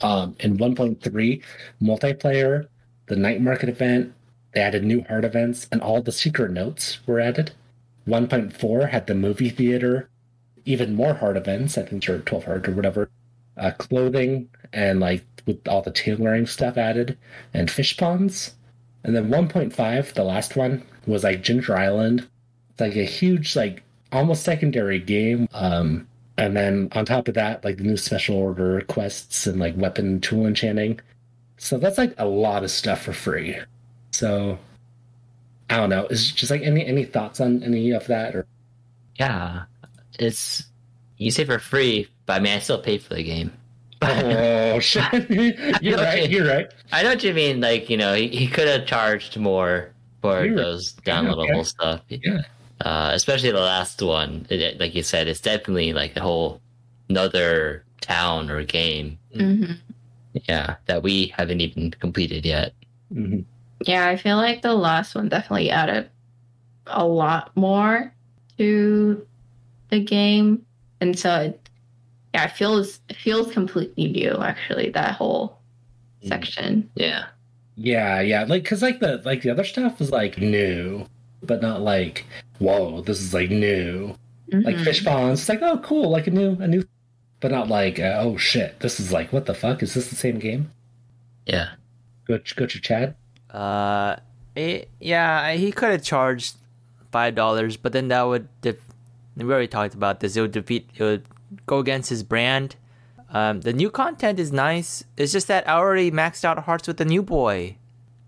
Um, in 1.3 multiplayer, the night market event, they added new heart events, and all the secret notes were added. 1.4 had the movie theater, even more heart events. I think they're 12 heart or whatever. uh, clothing and like with all the tailoring stuff added and fish ponds. And then 1.5, the last one, was like Ginger Island. It's like a huge, like almost secondary game. Um, and then on top of that, like the new special order quests and like weapon tool enchanting. So that's like a lot of stuff for free. So I don't know. Is just like any any thoughts on any of that or Yeah, it's you say for free, but I mean I still pay for the game. Oh shit! you're right. You're right. I know what you mean. Like you know, he, he could have charged more for You're- those downloadable stuff. Yeah. Uh, especially the last one. It- it- like you said, it's definitely like a whole another town or game. hmm Yeah, that we haven't even completed yet. Mhm. Yeah, I feel like the last one definitely added a lot more to the game, and so it, yeah, it feels it feels completely new. Actually, that whole section. Yeah. Yeah, yeah. Like, cause like the like the other stuff was like new, but not like whoa, this is like new. Like Mhm. fish ponds, it's like oh cool, like a new a new, but not like uh, oh shit, this is like what the fuck is this the same game? Yeah. Go Gochu Chad. Uh, it, yeah, he could have charged five dollars, but then that would. Def- we already talked about this. It would defeat. It would go against his brand. Um, the new content is nice. It's just that I already maxed out hearts with the new boy,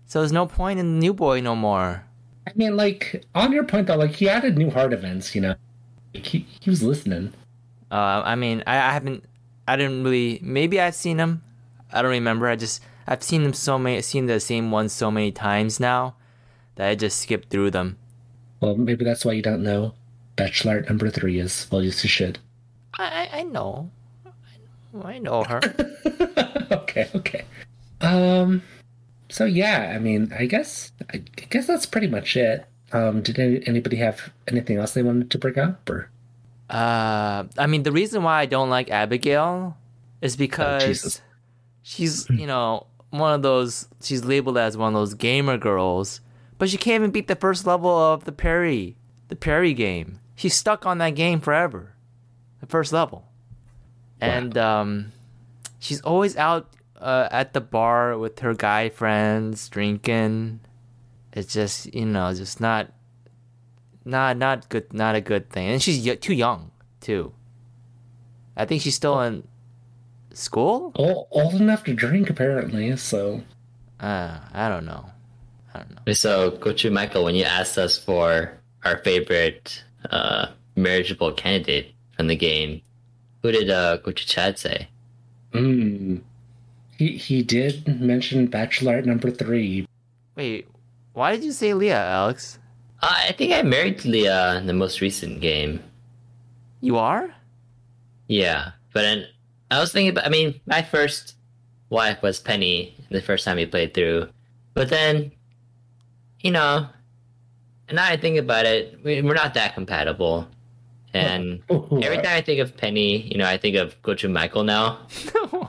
so there's no point in the new boy no more. I mean, like on your point though, like he added new heart events. You know, like, he he was listening. Uh, I mean, I, I haven't. I didn't really. Maybe I've seen him. I don't remember. I just I've seen them so many. I've seen the same ones so many times now that I just skipped through them. Well, maybe that's why you don't know. Bachelor number three is well, you should. I. I know, I know her. okay, okay. Um. So yeah, I mean, I guess I guess that's pretty much it. Um, did any, anybody have anything else they wanted to bring up? Or Uh, I mean, the reason why I don't like Abigail is because Jesus. she's, you know, one of those. She's labeled as one of those gamer girls, but she can't even beat the first level of the Prairie, the Prairie game. She's stuck on that game forever, the first level, and um, she's always out uh, at the bar with her guy friends drinking. It's just, you know, just not not not good not a good thing. And she's y- too young too. I think she's still in school? Old, old enough to drink, apparently. So. Uh, i don't know. I don't know. So, Gochu Michael, when you asked us for our favorite uh, marriageable candidate from the game, who did uh, Gochu Chad say? mm, he he did mention Bachelorette number three. wait why did you say leah alex Uh, I think I married Leah in the most recent game. you are Yeah, but then I was thinking about. I mean, my first wife was Penny the first time we played through, but then, you know, and now I think about it, we, we're not that compatible. And every time I think of Penny, you know, I think of Gochu Michael now.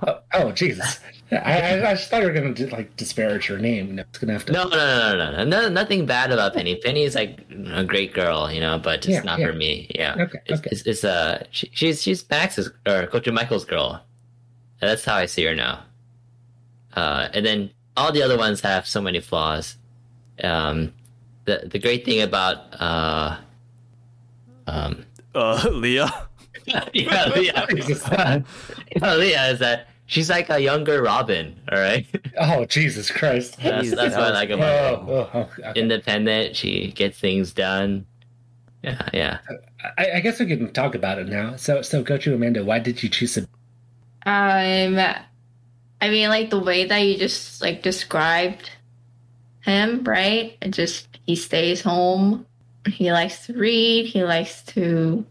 Oh, oh Jesus! I, I, I just thought you were gonna like disparage her name. You know, it's gonna have to. No, no, no, no, no, no, nothing bad about Penny. Penny is like a great girl, you know, but just Yeah, not yeah. for me. Yeah, Okay, it's, okay. it's, it's uh, she, she's she's Max's or Gochu Michael's girl. That's how I see her now. Uh, and then all the other ones have so many flaws. Um, the the great thing about uh, um, uh leah yeah, Leah, Jesus. yeah, Leah is that she's like a younger Robin. All right, Oh Jesus Christ! that's, that's what I was- like Oh, about her. oh, oh, okay. independent. She gets things done. Yeah, yeah. I, I guess we can talk about it now. So, so Gochu Amanda. Why did you choose it? Um, I mean, like the way that you just like described him, right? It just he stays home. He likes to read. He likes to,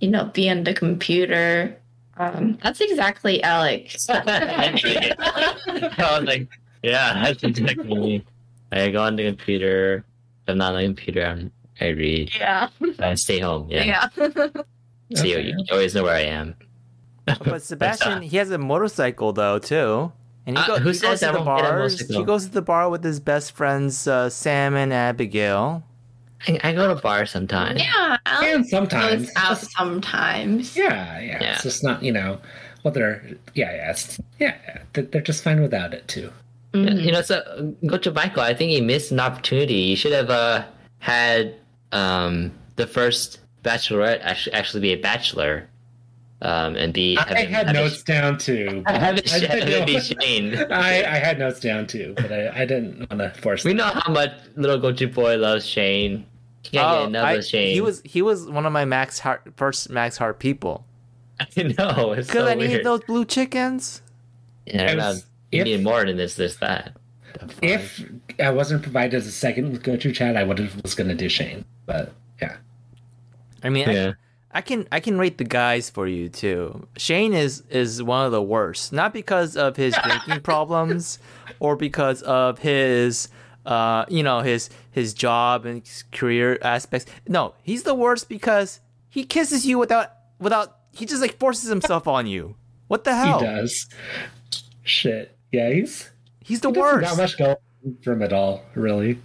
you know, be on the computer. Um, that's exactly Alex. I was like, yeah, that's exactly me. I go on the computer. If I'm not on the computer, I'm, I read. yeah, I stay home. Yeah. yeah. So you, Okay. you always know where I am. but sebastian he has a motorcycle though too and he, Uh, who he says goes to the a bars he goes to the bar with his best friends uh, sam and abigail I, I go to bars sometimes. yeah, Alex And sometimes, out sometimes. yeah, yeah, Yeah. It's just not you know well, they're yeah, yeah, it's- yeah. yeah, they're- They're just fine without it too. Mhm. You know, so Gochu Michael. I think he missed an opportunity. You should have uh, had um, the first bachelorette actually actually be a bachelor, um, and be. I have had have it- notes down too. Have it, I have didn't it be Shane. I, I had notes down too, but I, I didn't want to force. We it. know how much little Gochu boy loves Shane. You can't Oh, get I- Shane. he was he was one of my max heart first max heart people I know. It's because so I needed those blue chickens. Yeah, It no, was- you need more than this, this, that. If I wasn't provided as a second with Gochu Chad, I would have was going to do Shane. But yeah, I mean, Yeah. I can I can rate the guys for you too. Shane is is one of the worst, not because of his drinking problems or because of his uh you know his his job and his career aspects. No, he's the worst because he kisses you without without he just like forces himself on you. What the hell? he does. Shit. Yeah, he's He's the he doesn't much going from it all, really.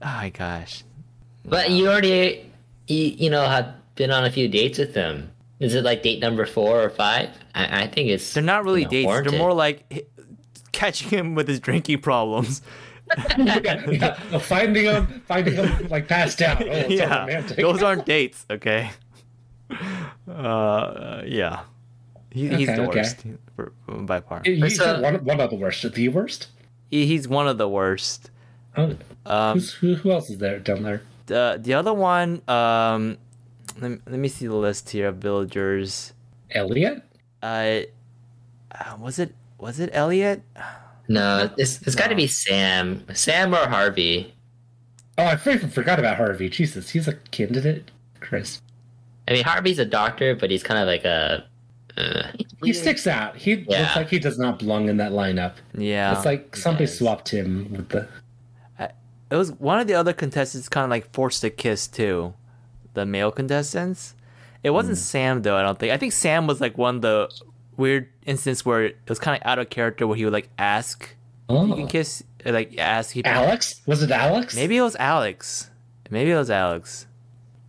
Oh my gosh. But you already, you, you know, have been on a few dates with him. Is it like date number four or five? I, I think it's. They're not really you know, dates. warranted. They're more like h- catching him with his drinking problems. yeah, yeah. Oh, finding him, finding him like passed out. Oh, it's so yeah, those aren't dates. Okay. Uh, yeah. He, he's the okay. worst for, by far. You It's, said uh, one, one of the worst. The worst? He, he's one of the worst. Oh, Um, who's, who, who else is there down there? the the other one. Um, let me, let me see the list here of villagers. Elliot? Uh, uh, was it was it Elliot? No, it's, it's got to be Sam. Sam or Harvey. Oh, I freaking forgot about Harvey. Jesus, he's a candidate. Chris. I mean, Harvey's a doctor, but he's kind of like a. Uh, He sticks out. He Yeah. looks like he does not belong in that lineup. Yeah, it's like somebody does. swapped him with the. it was one of the other contestants kind of like forced a kiss too the male contestants it wasn't Sam though I don't think I think Sam was like one of the weird instances where it was kind of out of character where he would like ask if you can Oh. kiss like ask people Alex? Was it Alex? maybe it was Alex maybe it was Alex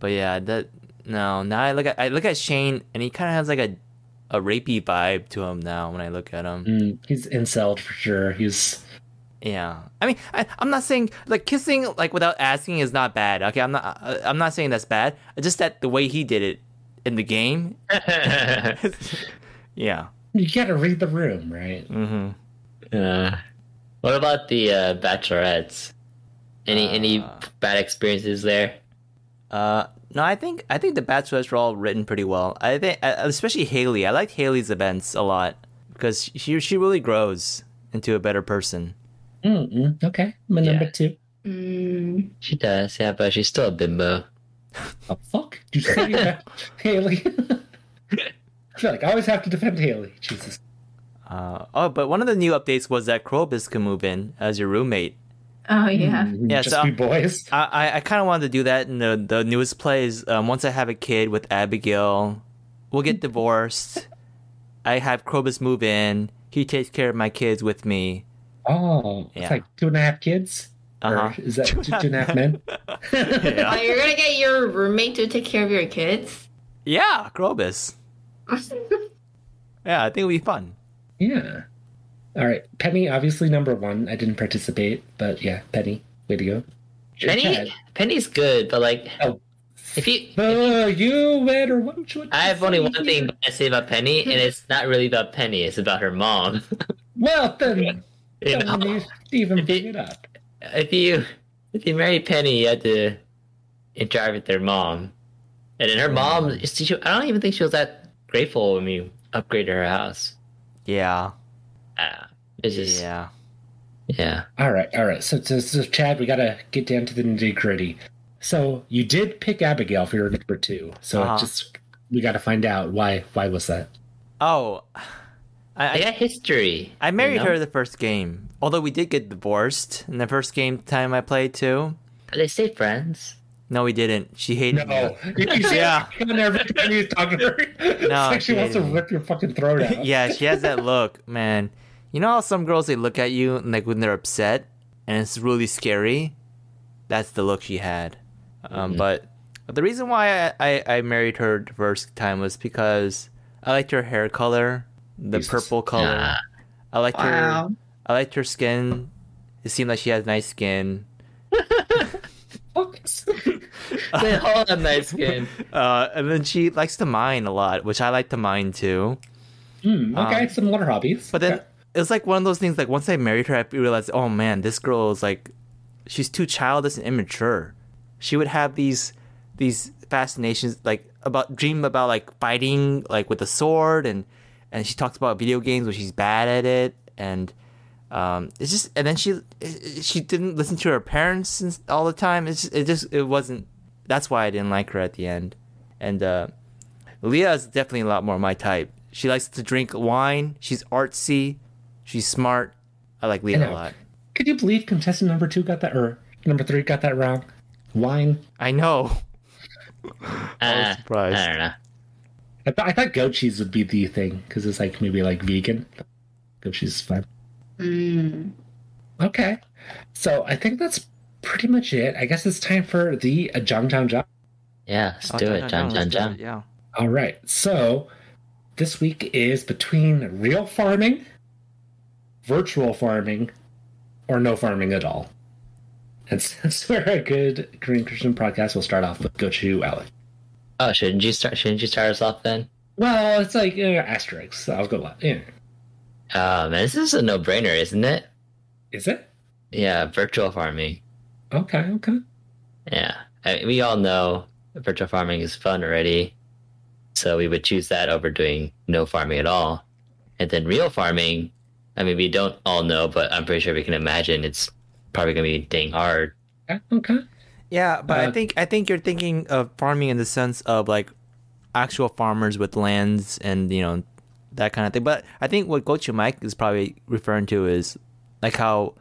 but yeah that no now I look at I look at Shane and he kind of has like a a rapey vibe to him now when I look at him Mm, he's incelled for sure. He's. Yeah, I mean, I, I'm not saying like kissing like without asking is not bad. Okay, I'm not. I, I'm not saying that's bad. It's just that the way he did it in the game. yeah. You gotta read the room, right? Mm-hmm. uh, what about the uh, bachelorettes? Any any Uh. bad experiences there? Uh, no, I think I think the bachelorettes were all written pretty well. I think, uh, especially Haley. I liked Haley's events a lot because she she really grows into a better person. Mm-mm. Okay, my Yeah. number two. Mm, She does, yeah, but she's still a bimbo. Oh fuck! Did you say that, Haley? I feel like I always have to defend Haley. Jesus. Uh, oh, but one of the new updates was that Krobus can move in as your roommate. oh yeah. Mm, Yeah, just so- be boys. I, I, I kind of wanted to do that in the, the newest plays. Um, once I have a kid with Abigail, we'll get divorced. I have Krobus move in. He takes care of my kids with me. Oh, Yeah. it's like two and a half kids. Uh-huh. Or is that two, two and a half men? Yeah. Oh, you're gonna get your roommate to take care of your kids? Yeah, Krobus. Yeah, I think it'll be fun. Yeah. All right, Penny, obviously number one. I didn't participate, but yeah, Penny, way to go. Penny, Chad. Penny's good, but like, Oh. if you, Oh, you better watch what I have only say one thing here. I say about Penny, and it's not really about Penny. It's about her mom. Well, then you don't know, need to even If bring you- it up. if you if you marry Penny, you had to interact with their mom, and then her mom. She, I don't even think she was that grateful when we upgraded her house. Yeah, Uh, it's just yeah. yeah. All right, all right. So, so, so Chad, we gotta get down to the nitty gritty. So you did pick Abigail for your number two. So Uh-huh. just we gotta find out why. Why was that? Oh, I I, I, got history. I married you know? her the first game. Although we did get divorced in the first game time I played too. They stay friends. No, we didn't. She hated No, me. you, you see Yeah. yeah. every time you talk to her, it's No, like she she wants to hated me. rip your fucking throat out. yeah, she has that look, man. You know how some girls they look at you and like when they're upset and it's really scary. That's the look she had. Um, Mhm. But the reason why I, I, I married her the first time was because I liked her hair color. The Jesus. purple color. Nah. I liked her. I liked her skin. It seemed like she had nice skin. They all have nice skin. Uh, and then she likes to mine a lot, which I like to mine too. Hmm, okay, Um, similar hobbies. But then Okay. it was like one of those things. Like once I married her, I realized, oh man, this girl is like, she's too childish and immature. She would have these these fascinations, like about dream about like fighting, like with a sword, and and she talks about video games when she's bad at it, and um, it's just and then she she didn't listen to her parents and- all the time. It's just, it just it wasn't. That's why I didn't like her at the end. And uh, Leah is definitely a lot more my type. She likes to drink wine. She's artsy. She's smart. I like Leah a lot. Could you believe contestant number two got that, or number three got that wrong? Wine. I know. I Uh, surprised. I don't know. I, th- I thought goat cheese would be the thing because it's like maybe like vegan. Goat cheese is fine. Mm. Okay, so I think that's pretty much it. I guess it's time for the uh, Jang Jang Jang. Yeah, let's Oh, do no, it. no, Jump, no, jump, let's do jump. it, Yeah. All right, so this week is between real farming, virtual farming, or no farming at all. And since we're a good Korean Christian podcast, we'll start off with Gochu Alex. Oh, shouldn't you start? Shouldn't you start us off then? Well, it's like uh, asterisks. So I'll go. la- Yeah. Oh man, this is a no-brainer, isn't it? Is it? Yeah, virtual farming. Okay. Okay. Yeah, I, we all know virtual farming is fun already, so we would choose that over doing no farming at all. And then real farming, I mean, we don't all know, but I'm pretty sure we can imagine it's probably gonna be dang hard. Okay. Okay. Yeah, but I Uh, think I think you're thinking of farming in the sense of like actual farmers with lands and you know that kind of thing. But I think what Gochu Mike is probably referring to is like how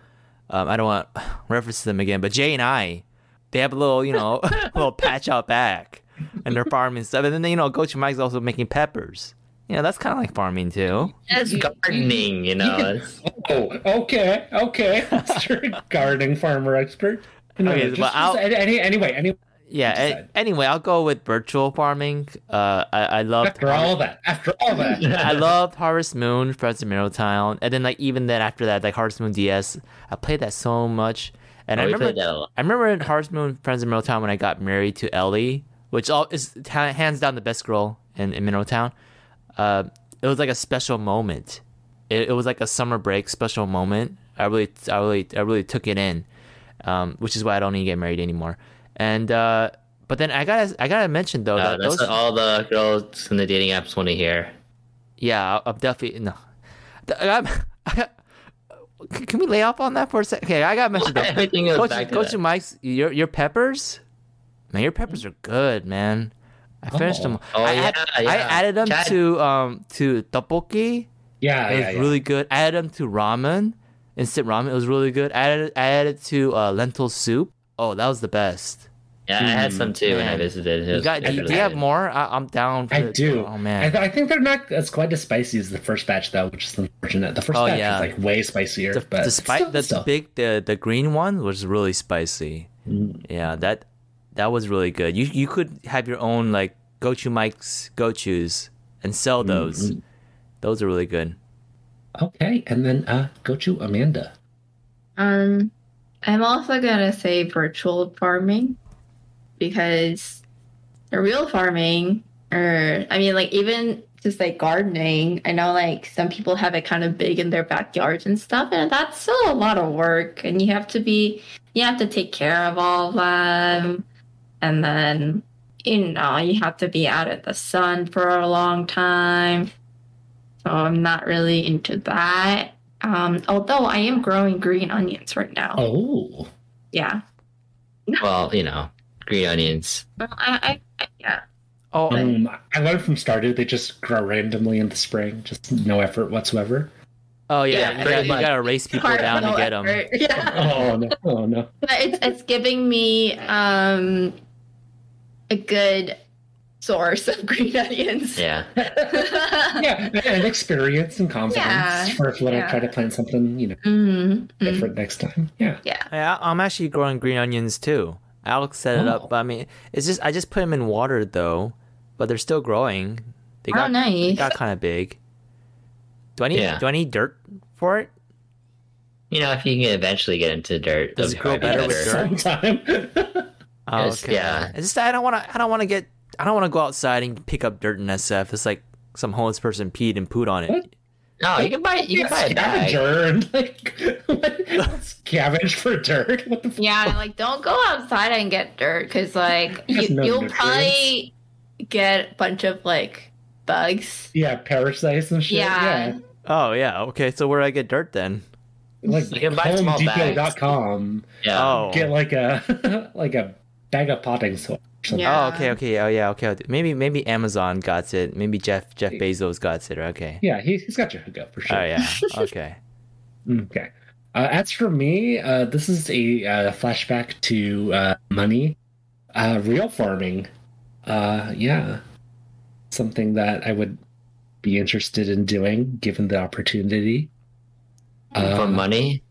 um, I don't want to reference them again, but Jay and I they have a little you know little patch out back and they're farming stuff, and then you know Gochu Mike's also making peppers. You know that's kind of like farming too. It's gardening, you know. it's- Oh, okay, okay, Mr. Gardening farmer expert. No, Okay, no, just, but just I'll- any, any, anyway, Yeah. A- anyway, I'll go with virtual farming. Uh, I I love after all that, after all that, I loved Harvest Moon, Friends of Mineral Town, and then like even then after that, like Harvest Moon DS, I played that so much. And Oh, I remember, that. I remember in Harvest Moon, Friends of Mineral Town when I got married to Ellie, which all is ha- hands down the best girl in, in Mineral Town. Uh, it was like a special moment. It, it was like a summer break special moment. I really, I really, I really took it in, um, which is why I don't need to get married anymore. And uh, but then I gotta, I gotta mention though Uh, that that's those, what all the girls in the dating apps want to hear. Yeah, I'm definitely no. I'm, I can we lay off on that for a second? Okay, I got to mention though. Everything goes Coach, back to Coach that. Mike's your your peppers, man, your peppers are good, man. I finished them. Oh, I, yeah, add- I added them Chad- to um to tteokbokki. yeah, It yeah, was yeah. really good. I added them to ramen, instant ramen. It was really good. I added I added to uh, lentil soup. Oh, that was the best. Yeah, I had some too when I visited. It You got? Do you, do you have more? I, I'm down. For I the- do. Oh I, man. th- I think they're not as quite as spicy as the first batch, though, which is unfortunate. The first Oh, batch yeah. is like way spicier, the, but the, spi- still- the, still. big the the green one was really spicy. Yeah, that that was really good. You you could have your own like Gochu Mike's Gochus and sell those. Those are really good. Okay, and then uh, Gochu Amanda. Um, I'm also gonna say virtual farming because the real farming, or I mean, like even just like gardening. I know like some people have it kind of big in their backyards and stuff, and that's still a lot of work. And you have to be, you have to take care of all of them, and then you know you have to be out of the sun for a long time. So I'm not really into that. Um, although I am growing green onions right now. Oh, Yeah. Well, you know, green onions. Well, I, I, I yeah. Oh, um, I learned from Stardew they just grow randomly in the spring, just no effort whatsoever. oh yeah, Yeah, you, gotta, you gotta race people Hard down to no get them. Yeah. Oh no, oh no. but it's it's giving me um a good source of green onions. Yeah. Yeah, and experience and confidence Yeah, for when I yeah. try to plant something, you know, mm different next time. Yeah. Yeah. Yeah, I'm actually growing green onions too. Alex set it Oh. up, but I mean, it's just I just put them in water though, but they're still growing. They Oh, got they nice. got kind of big. Do I need Yeah. do I need dirt for it? You know, if you can eventually get into dirt, Does it grow probably be better with dirt? Sometime. Oh, okay. yeah. It's just I don't want to. I don't want to get. I don't want to go outside and pick up dirt in SF. It's like some homeless person peed and pooed on it. What? no, you can buy you can buy a bag. scavenger and like what? scavenge for dirt. What the? F- Yeah, like don't go outside and get dirt because like you, no you'll difference. probably get a bunch of like bugs. yeah, parasites and shit. Yeah. Yeah, Oh yeah. Okay. So where do I get dirt then? like You can buy small HomeDepot.com. Yeah. Oh. Get like a like a bag of potting soil. Or something. Yeah. Oh, okay, okay, oh yeah, okay. Maybe maybe Amazon got it. Maybe Jeff Jeff Bezos got it. Okay. Yeah, he, he's got your hookup for sure. Oh yeah. Okay. Okay. Uh, as for me, uh, this is a uh, flashback to uh, money, uh, real farming. Uh, yeah, something that I would be interested in doing given the opportunity. For Uh, money.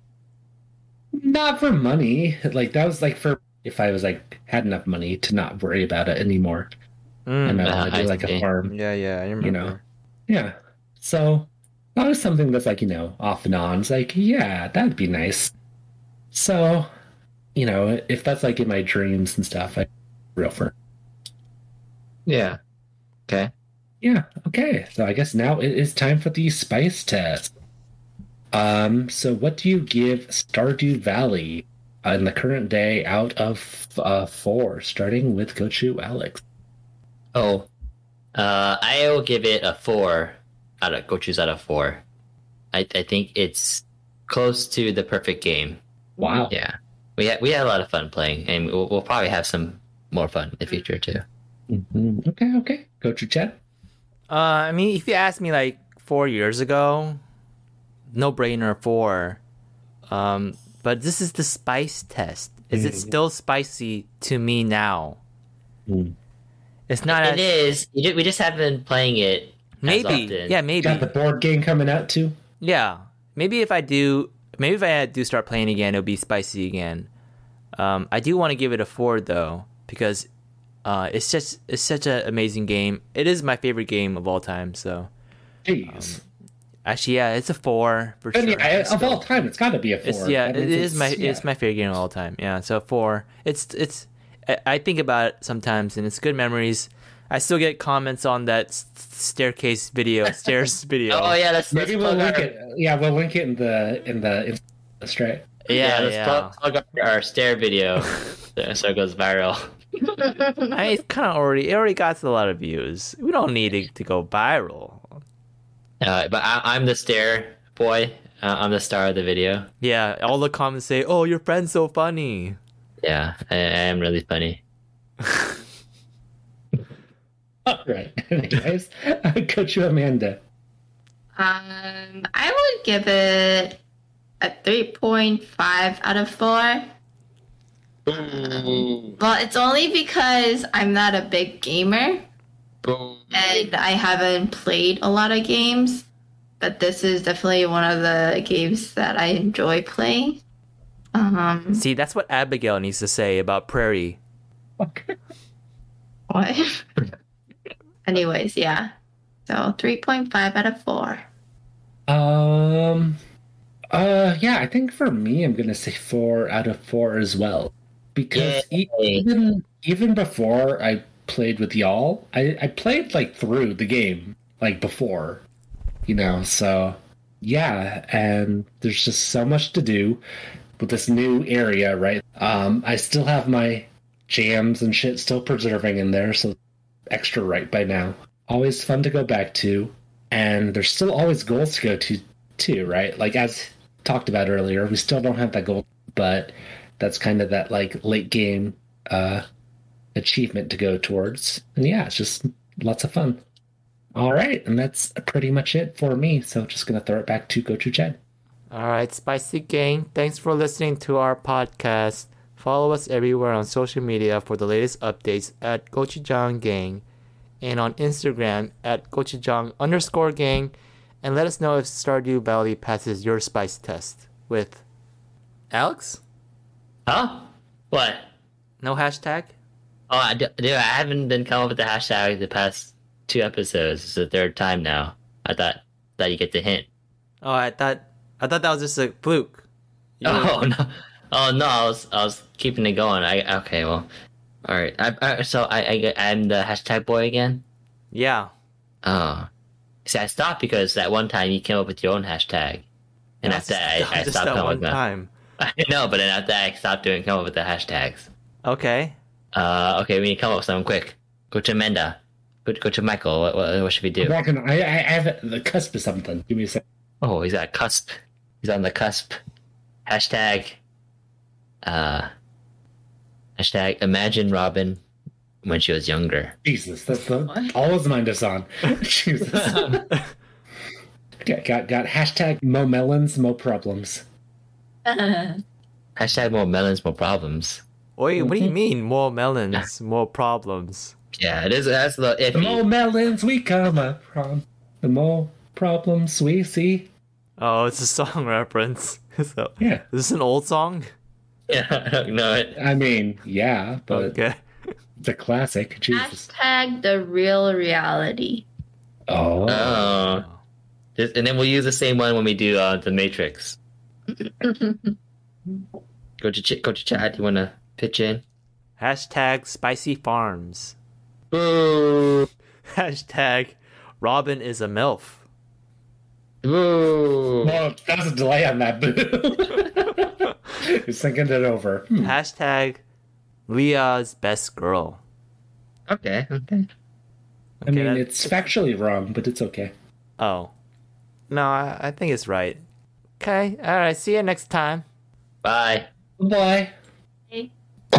Not for money. Like that was like for if I was like had enough money to not worry about it anymore. and Mm, I uh, want to I do like a farm. yeah, yeah. I remember. You know. Yeah. So that was something that's like, you know, off and on. It's like, yeah, that'd be nice. So, you know, if that's like in my dreams and stuff, I real for Yeah. Okay. Yeah, okay. So I guess now it is time for the spice test. Um, so what do you give Stardew Valley in the current day out of uh, four, starting with Gochu Alex? Oh, uh, I will give it a four out of go choose out of four. I I think it's close to the perfect game. Wow. Yeah, we had we had a lot of fun playing, and we'll, we'll probably have some more fun in the future too. Mhm. Okay, okay. Gochu Chad. Uh, I mean, if you asked me like four years ago, no brainer four. Um, but this is the spice test. Is it Mhm. still spicy to me now? Mm. It's not It as is. We just haven't been playing it. as maybe. often. Yeah, maybe. Got the board game coming out too. Yeah, maybe if I do, maybe if I do start playing again, it'll be spicy again. Um, I do want to give it a four though because uh, it's just it's such an amazing game. It is my favorite game of all time. So Jeez. Actually, yeah, it's a four for And sure. yeah, It's of all time, it's got to be a four. It's yeah, That it means is my yeah. it's my favorite game of all time. Yeah, so four. It's it's I, I think about it sometimes, and it's good memories. I still get comments on that staircase video, stairs video. Oh yeah, let's, let's Maybe we'll link our, it. Yeah, we'll link it in the in the in the straight. yeah, let's yeah. Plug, plug our, our stair video so it goes viral. I, kind of already it already got a lot of views. We don't need it to go viral. Uh, but I, I'm the stair boy. Uh, I'm the star of the video. Yeah, all the comments say, "Oh, your friend's so funny." Yeah, I, I am really funny. All right. Anyways, Coach you, Amanda. Um, I would give it a 3.5 out of 4. Well, it's only because I'm not a big gamer and I haven't played a lot of games. But this is definitely one of the games that I enjoy playing. Um, See, that's what Abigail needs to say about Prairie. what? Anyways, yeah. So 3.5 out of 4. Um. Uh. Yeah. I think for me, I'm gonna say four out of four as well, because e- Yay. even even before I played with y'all, I I played like through the game like before, you know. So yeah, and there's just so much to do with this new area, right? Um. I still have my jams and shit still preserving in there, so extra right by now. Always fun to go back to and there's still always goals to go to too right like as talked about earlier we still don't have that goal but that's kind of that like late game uh achievement to go towards and yeah it's just lots of fun all right and that's pretty much it for me so just gonna throw it back to gochu chad All right, Spicy Gang, thanks for listening to our podcast. Follow us everywhere on social media for the latest updates at Gochujang Gang and on Instagram at Gochujang underscore gang. And let us know if Stardew Valley passes your spice test with Alex? Huh? What? No hashtag? Oh, I, do- dude, I haven't been coming up with the hashtag the past two episodes. It's the third time now. I thought that you get the hint. Oh, I thought I thought that was just a fluke. You oh, were- Oh no! Oh no! I was I was keeping it going. I okay. Well, all right. I, I, so I, I I'm the hashtag boy again. yeah. Oh, see, I stopped because that one time you came up with your own hashtag, and That's after that, I, I stopped that coming with that. time. I know, but then after that, I stopped doing come up with the hashtags. Okay. Uh, okay, we need to come up with something quick. Gochu Amanda. Go, Gochu Michael. What, what, what should we do? Walking, I, I I have the cusp of something. Give me a sec. Oh, he's at cusp. He's on the cusp. Hashtag. Uh. Hashtag imagine Robin when she was younger. Jesus, that's the all his mind is on. Jesus. got, got got hashtag mo melons, mo problems. Hashtag more melons, more problems. Wait, what do Mm-hmm. you mean? More melons, more problems. Yeah, it is. That's the The mo iffy. melons we come up from, the more problems we see. Oh, it's a song reference. so, Yeah, is this an old song? Yeah, I know it. I mean, yeah, but Okay. it's a classic. Jesus. Hashtag the real reality. Oh, Oh. And then we'll use the same one when we do uh, the Matrix. Go to Ch- Gochu Chad. You want to pitch in? Hashtag spicy farms. Boo! Hashtag Robin is a MILF. Boo! well, that's a delay on that. Boo. Just thinking it over. Hmm. Hashtag Leah's best girl. Okay. Okay. I Okay, mean, that- it's factually wrong, but it's okay. Oh. No, I, I think it's right. Okay, alright, see you next time. Bye. Bye.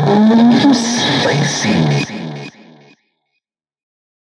juntos. Lá.